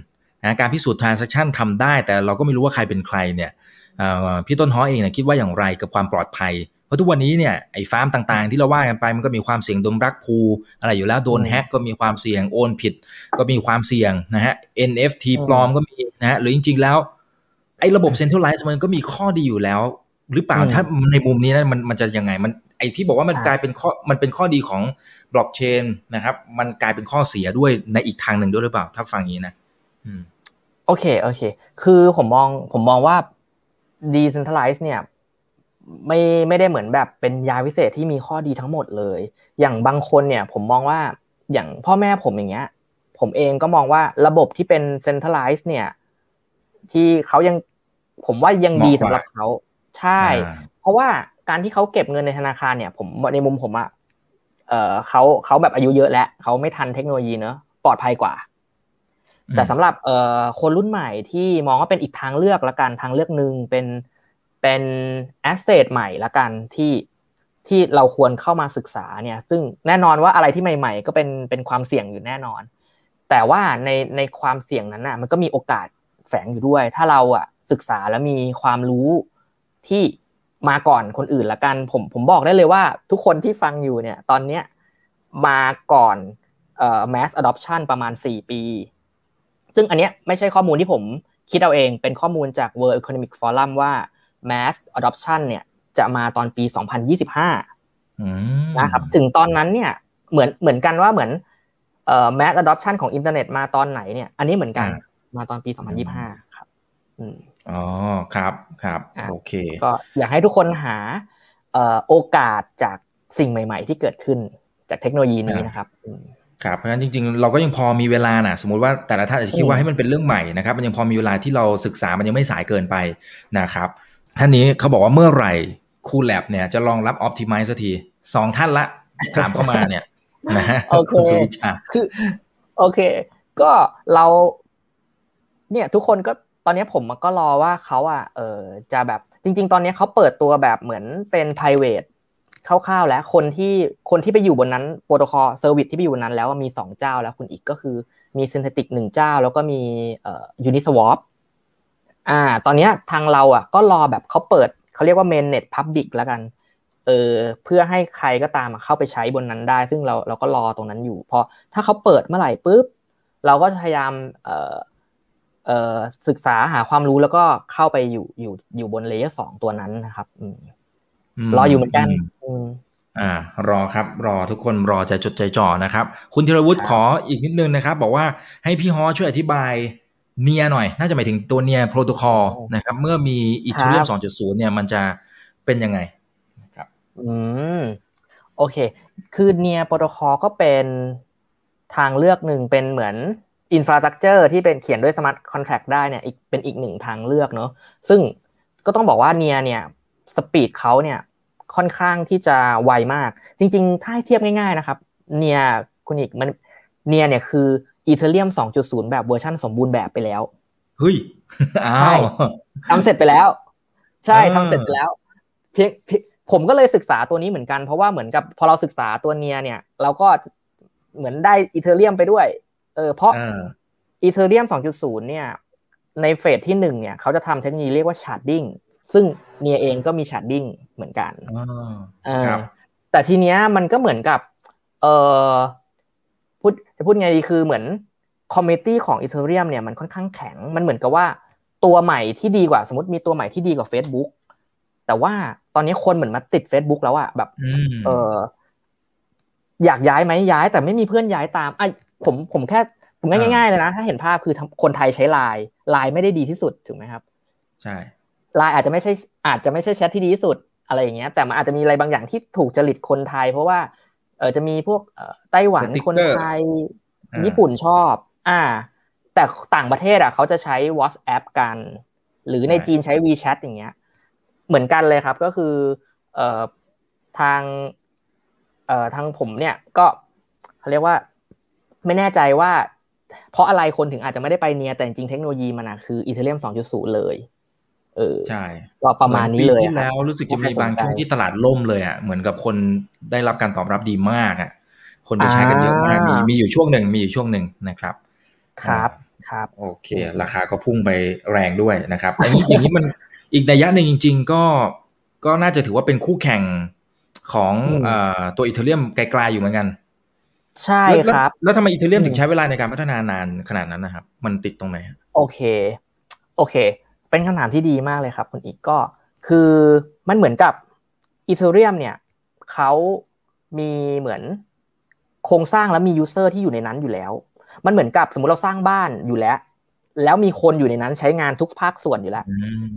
นะการพิสูจน์ transaction ทำได้ แต่เราก็ไม่รู้ว่าใครเป็นใครเนี่ยพี่ต้นฮอเองเนี่ยคิดว่าอย่างไรกับความปลอดภัย เพราะทุกวันนี้เนี่ยไอ้ฟาร์มต่างๆ ที่เราว่ากันไปมันก็มีความเสี่ยงโดนรักพูอะไรอยู่แล้วโดนแฮกก็มีความเสี่ยงโอนผิด ก็มีความเสี่ยงนะฮะ NFT ปลอมก็มีนะฮะหรือจริง ๆ แล้วไอ้ระบบเซ็นทรัลไลซ์มันก็มีข้อดีอยู่แล้ว หรือเปล่าถ้าในมุมนี้นะมันมันจะยังไงมันไอ้ที่บอกว่ามันกลายเป็นข้อมันเป็นข้อดีของบล็อกเชนนะครับ มันกลายเป็นข้อเสียด้วยในอีกทางหนึ่งด้วยหรือเปล่า ถ้าฟังอย่างนี้นะโโอเคโอเค คือผมมองผมมองว่า decentralize เนี่ย ไม่ไม่ได้เหมือนแบบเป็นยาวิเศษที่มีข้อดีทั้งหมดเลย อย่างบางคนเนี่ย ผมมองว่าอย่างพ่อแม่ผมอย่างเงี้ย ผมเองก็มองว่าระบบที่เป็น centralize เนี่ย ที่เขายังผมว่ายังดีสำหรับเขาใช่ เพราะว่าการที่เขาเก็บเงินในธนาคารเนี่ย ผมในมุมผมอะเออเขาเขาแบบอายุเยอะแล้วเขาไม่ทันเทคโนโลยีเนอะปลอดภัยกว่า แต่สำหรับเอ่อคนรุ่นใหม่ที่มองว่าเป็นอีกทางเลือกละกันทางเลือกหนึ่งเป็น เป็นแอสเซทใหม่ละกันที่ที่เราควรเข้ามาศึกษาเนี่ยซึ่งแน่นอนว่าอะไรที่ใหม่ ๆ ก็เป็นเป็นความเสี่ยงอยู่แน่นอน แต่ว่าในในความเสี่ยงนั้นน่ะมันก็มีโอกาสแฝงอยู่ด้วย ถ้าเราอะศึกษาแล้วมีความรู้ที่มาก่อนคนอื่นละกัน ผมผมบอกได้เลยว่า ทุกคนที่ฟังอยู่เนี่ยตอนเนี้ยมาก่อนเอ่อ mass adoption ประมาณสี่ปี ซึ่งอันเนี้ยไม่ใช่ข้อมูลที่ผมคิดเอาเองเป็นข้อมูลจาก World Economic Forum ว่า mass adoption เนี่ย จะมาตอนปี 2025นะครับ ถึงตอนนั้นเนี่ยเหมือนเหมือนกันว่าเหมือนเอ่อ mass adoption ของอินเทอร์เน็ตมาตอนไหนเนี่ย อันนี้เหมือนกันมาตอนปี 2025 ครับอ๋อครับครับโอเค ก็อยากให้ทุกคนหาโอกาสจากสิ่งใหม่ ๆ ที่เกิดขึ้นจากเทคโนโลยีนี้นะครับครับเพราะฉะนั้นจริงๆ เราก็ยังพอมีเวลานะสมมติว่าแต่ละท่านอาจจะคิดว่าให้มันเป็นเรื่องใหม่นะครับ มันยังพอมีเวลาที่เราศึกษามันยังไม่สายเกินไปนะครับ ท่านนี้เขาบอกว่าเมื่อไหร่คูลแลบเนี่ยจะลองรับออ t ติมิสักทีสองท่านละถามเข้ามาเนี่ยนะฮะโอเคคือโอเค ก็เรา เนี่ยทุกคนก็ตอนนี้ผมก็รอว่าเขาอะเออจะแบบจริง ๆ ตอนนี้เขาเปิดตัวแบบเหมือนเป็น private คร่าวๆแล้วคนที่คนที่ไปอยู่บนนั้นโปรโตคอล service ที่ไปอยู่บนนั้นแล้วมีสองเจ้าแล้วคุณอีกก็คือมี Synthetix หนึ่งเจ้า แล้วก็มีเอ่อ Uniswap อ่า ตอนนี้ทางเราอะก็รอแบบเขาเปิดเขาเรียกว่า mainnet public แล้วกันเออเพื่อให้ใครก็ตามเข้าไปใช้บนนั้นได้ ซึ่งเราเราก็รอตรงนั้นอยู่พอถ้าเขาเปิดเมื่อไหร่ปุ๊บเราก็พยายามเอ่อเอ่อศึกษาหาความรู้แล้วก็เข้าไปอยู่อยู่อยู่บน layer สองตัวนั้นนะครับรออยู่เหมือนกันอ่ารอครับ รอทุกคนรอใจจดใจจ่อนะครับ คุณธีรวุฒิขออีกนิดนึงนะครับ บอกว่าให้พี่ฮอช่วยอธิบาย NEAR หน่อย น่าจะหมายถึงตัว NEAR Protocol นะครับ เมื่อมี Ethereum 2.0 เนี่ยมันจะเป็นยังไงนะครับอืมโอเค คือ NEAR Protocol ก็เป็นทางเลือกหนึ่งเป็นเหมือน infrastructure ที่เป็นเขียนด้วย smart contract ได้เนี่ยอีกเป็นอีกหนึ่งทางเลือกเนาะซึ่งก็ต้องบอกว่า NEAR เนี่ย speed เขาเนี่ยค่อนข้างที่จะไวมาก จริง ๆ ถ้าให้เทียบง่าย ๆนะครับ เนียคุณอีกมันเนียเนี่ยคือ Ethereum 2.0 แบบเวอร์ชันสมบูรณ์แบบไปแล้วเฮ้ยอ้าวทำเสร็จไปแล้ว ใช่ทำเสร็จไปแล้ว เพียงผมก็เลยศึกษาตัวนี้เหมือนกันเพราะว่าเหมือนกับพอเราศึกษาตัว NEAR เนี่ย เราก็เหมือนได้ Ethereum ไปด้วย เออเพราะ Ethereum 2.0 เนี่ย ในเฟสที่หนึ่งเนี่ยเขาจะทำเทคโนโลยีเรียกว่า sharding ซึ่ง NEAR เองก็มี sharding เหมือนกันอแต่ทีเนี้ยมันก็เหมือนกับ เออ พูดจะพูดไงดีคือเหมือน community ของ Ethereum เนี่ยมันค่อนข้างแข็ง มันเหมือนกับว่าตัวใหม่ที่ดีกว่า สมมติมีตัวใหม่ที่ดีกว่า Facebook แต่ว่าตอนนี้คนเหมือนมาติด Facebook แล้วอะแบบเอออยากย้ายไหมย้าย แต่ไม่มีเพื่อนย้ายตามไอ้ผมผมแค่ผมง่ายๆเลยนะถ้าเห็นภาพคือคนไทยใช้ไลน์ไลน์ไม่ได้ดีที่สุดถูกไหมครับ ใช่ไลน์อาจจะไม่ใช่อาจจะไม่ใช่แชทที่ดีที่สุดอะไรอย่างเงี้ยแต่มันอาจจะมีอะไรบางอย่างที่ถูกจริตคนไทย เพราะว่า เออจะมีพวกไต้หวันคนไทยญี่ปุ่นชอบ อ่า แต่ต่างประเทศอะเขาจะใช้ WhatsApp กัน หรือในจีนใช้ WeChat อย่างเงี้ย เหมือนกันเลยครับก็คือ เอ่อทาง เอ่อทางผมเนี่ยก็เขาเรียกว่าไม่แน่ใจว่า เพราะอะไรคนถึงอาจจะไม่ได้ไปเนียแต่จริงเทคโนโลยีมันอะคืออีเทเรียม2.0 เลย เออใช่ก็ประมาณนี้เลยที่แล้วรู้สึกจะมีบางช่วงที่ตลาดล่มเลยอะเหมือนกับคนได้รับการตอบรับดีมากอะคนไปใช้กันเยอะมากมีมีอยู่ช่วงหนึ่งมีอยู่ช่วงหนึ่งนะครับ ครับครับโอเค ราคาก็พุ่งไปแรงด้วยนะครับอย่างนี้อย่างนี้มันอีกนัยยะหนึ่งจริง ๆ ก็ก็น่าจะถือว่าเป็นคู่แข่งของตัวอีเทเรียมไกลๆอยู่เหมือนกัน ใช่ครับ แล้วทำไมอีเทเรียมถึงใช้เวลาในการพัฒนานานขนาดนั้นนะครับ มันติดตรงไหนโอเค โอเค เป็นคำถามที่ดีมากเลยครับคุณอีกก็คือมันเหมือนกับอีเทเรียมเนี่ยเขามีเหมือนโครงสร้างแล้วมี user ที่อยู่ในนั้นอยู่แล้ว มันเหมือนกับสมมติเราสร้างบ้านอยู่แล้ว แล้วมีคนอยู่ในนั้นใช้งานทุกภาคส่วนอยู่แล้ว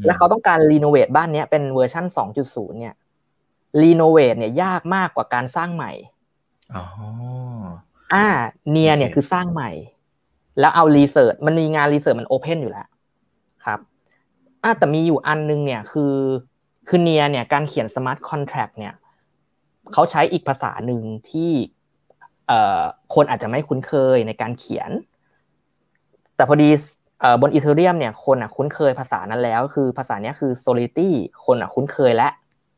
แล้วเขาต้องการ renovate บ้านนี้เป็นเวอร์ชัน2.0 เนี่ย renovate เนี่ยยากมากกว่าการสร้างใหม่อ๋ออ่า NEAR เนี่ยคือสร้างใหม่ แล้วเอา research มันมีงาน research มัน open อยู่แล้วครับ อ่าแต่มีอยู่อันนึงเนี่ยคือคือ NEAR เนี่ยการเขียน smart contract เนี่ยเขาใช้อีกภาษาหนึ่งที่เอ่อคนอาจจะไม่คุ้นเคยในการเขียน แต่พอดีบนอีเทเรียมเนี่ยคนอะคุ้นเคยภาษานั้นแล้ว คือภาษานี้คือ Solidity คนอะคุ้นเคยและ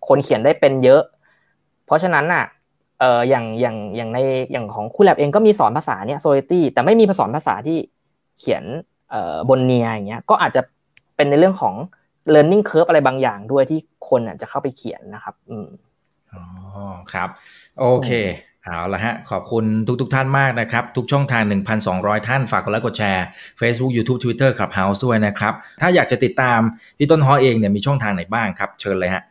คนเขียนได้เป็นเยอะ เพราะฉะนั้นอะเอ่ออย่างอย่างอย่างในอย่างของคู่แลบเองก็มีสอนภาษาเนี้ย Solidity แต่ไม่มีสอนภาษาที่เขียนเอ่อบนเนียอย่างเงี้ยก็อาจจะ เป็นในเรื่องของ learning curve อะไรบางอย่างด้วยที่คนอะจะเข้าไปเขียนนะครับ อืมอ๋อครับ โอเคเอาละฮะ ขอบคุณทุกทท่านมากนะครับ ทุกช่องทาง 1,200 ท่านฝากกดไลค์กดแชร์ Facebook YouTube Twitter Clubhouse ด้วยนะครับ ถ้าอยากจะติดตามพี่ต้นฮอเองเนี่ยมีช่องทางไหนบ้างครับ เชิญเลยฮะ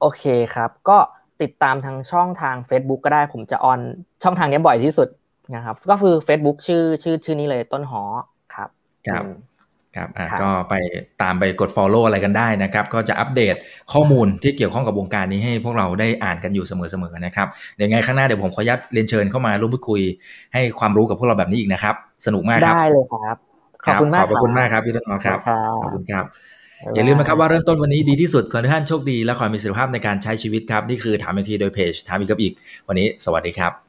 โอเคครับ ก็ติดตามทางช่องทาง Facebook ก็ได้ผมจะออนช่องทางนี้บ่อยที่สุดนะครับ ก็คือ Facebook ชื่อชื่อชื่อนี้เลยต้นหอครับครับ ครับอะก็ไปตามไปกด Follow อะไรกันได้นะครับ ก็จะอัปเดตข้อมูลที่เกี่ยวข้องกับวงการนี้ให้พวกเราได้อ่านกันอยู่เสมอๆนะครับเดี๋ยวไงข้างหน้าเดี๋ยวผมขออนุญาตเรียนเชิญเข้ามาร่วมพูดคุย ให้ความรู้กับพวกเราแบบนี้อีกนะครับ สนุกมากครับได้เลยครับ ขอบคุณมากขอบคุณมากครับพี่ต้นหอครับขอบคุณครับอย่าลืมนะครับว่าเริ่มต้นวันนี้ดีที่สุดขอให้ท่านโชคดีและขอมีสุขภาพในการใช้ชีวิตครับนี่คือถามอีกทีโดยเพจถามอีกกับอีก วันนี้สวัสดีครับ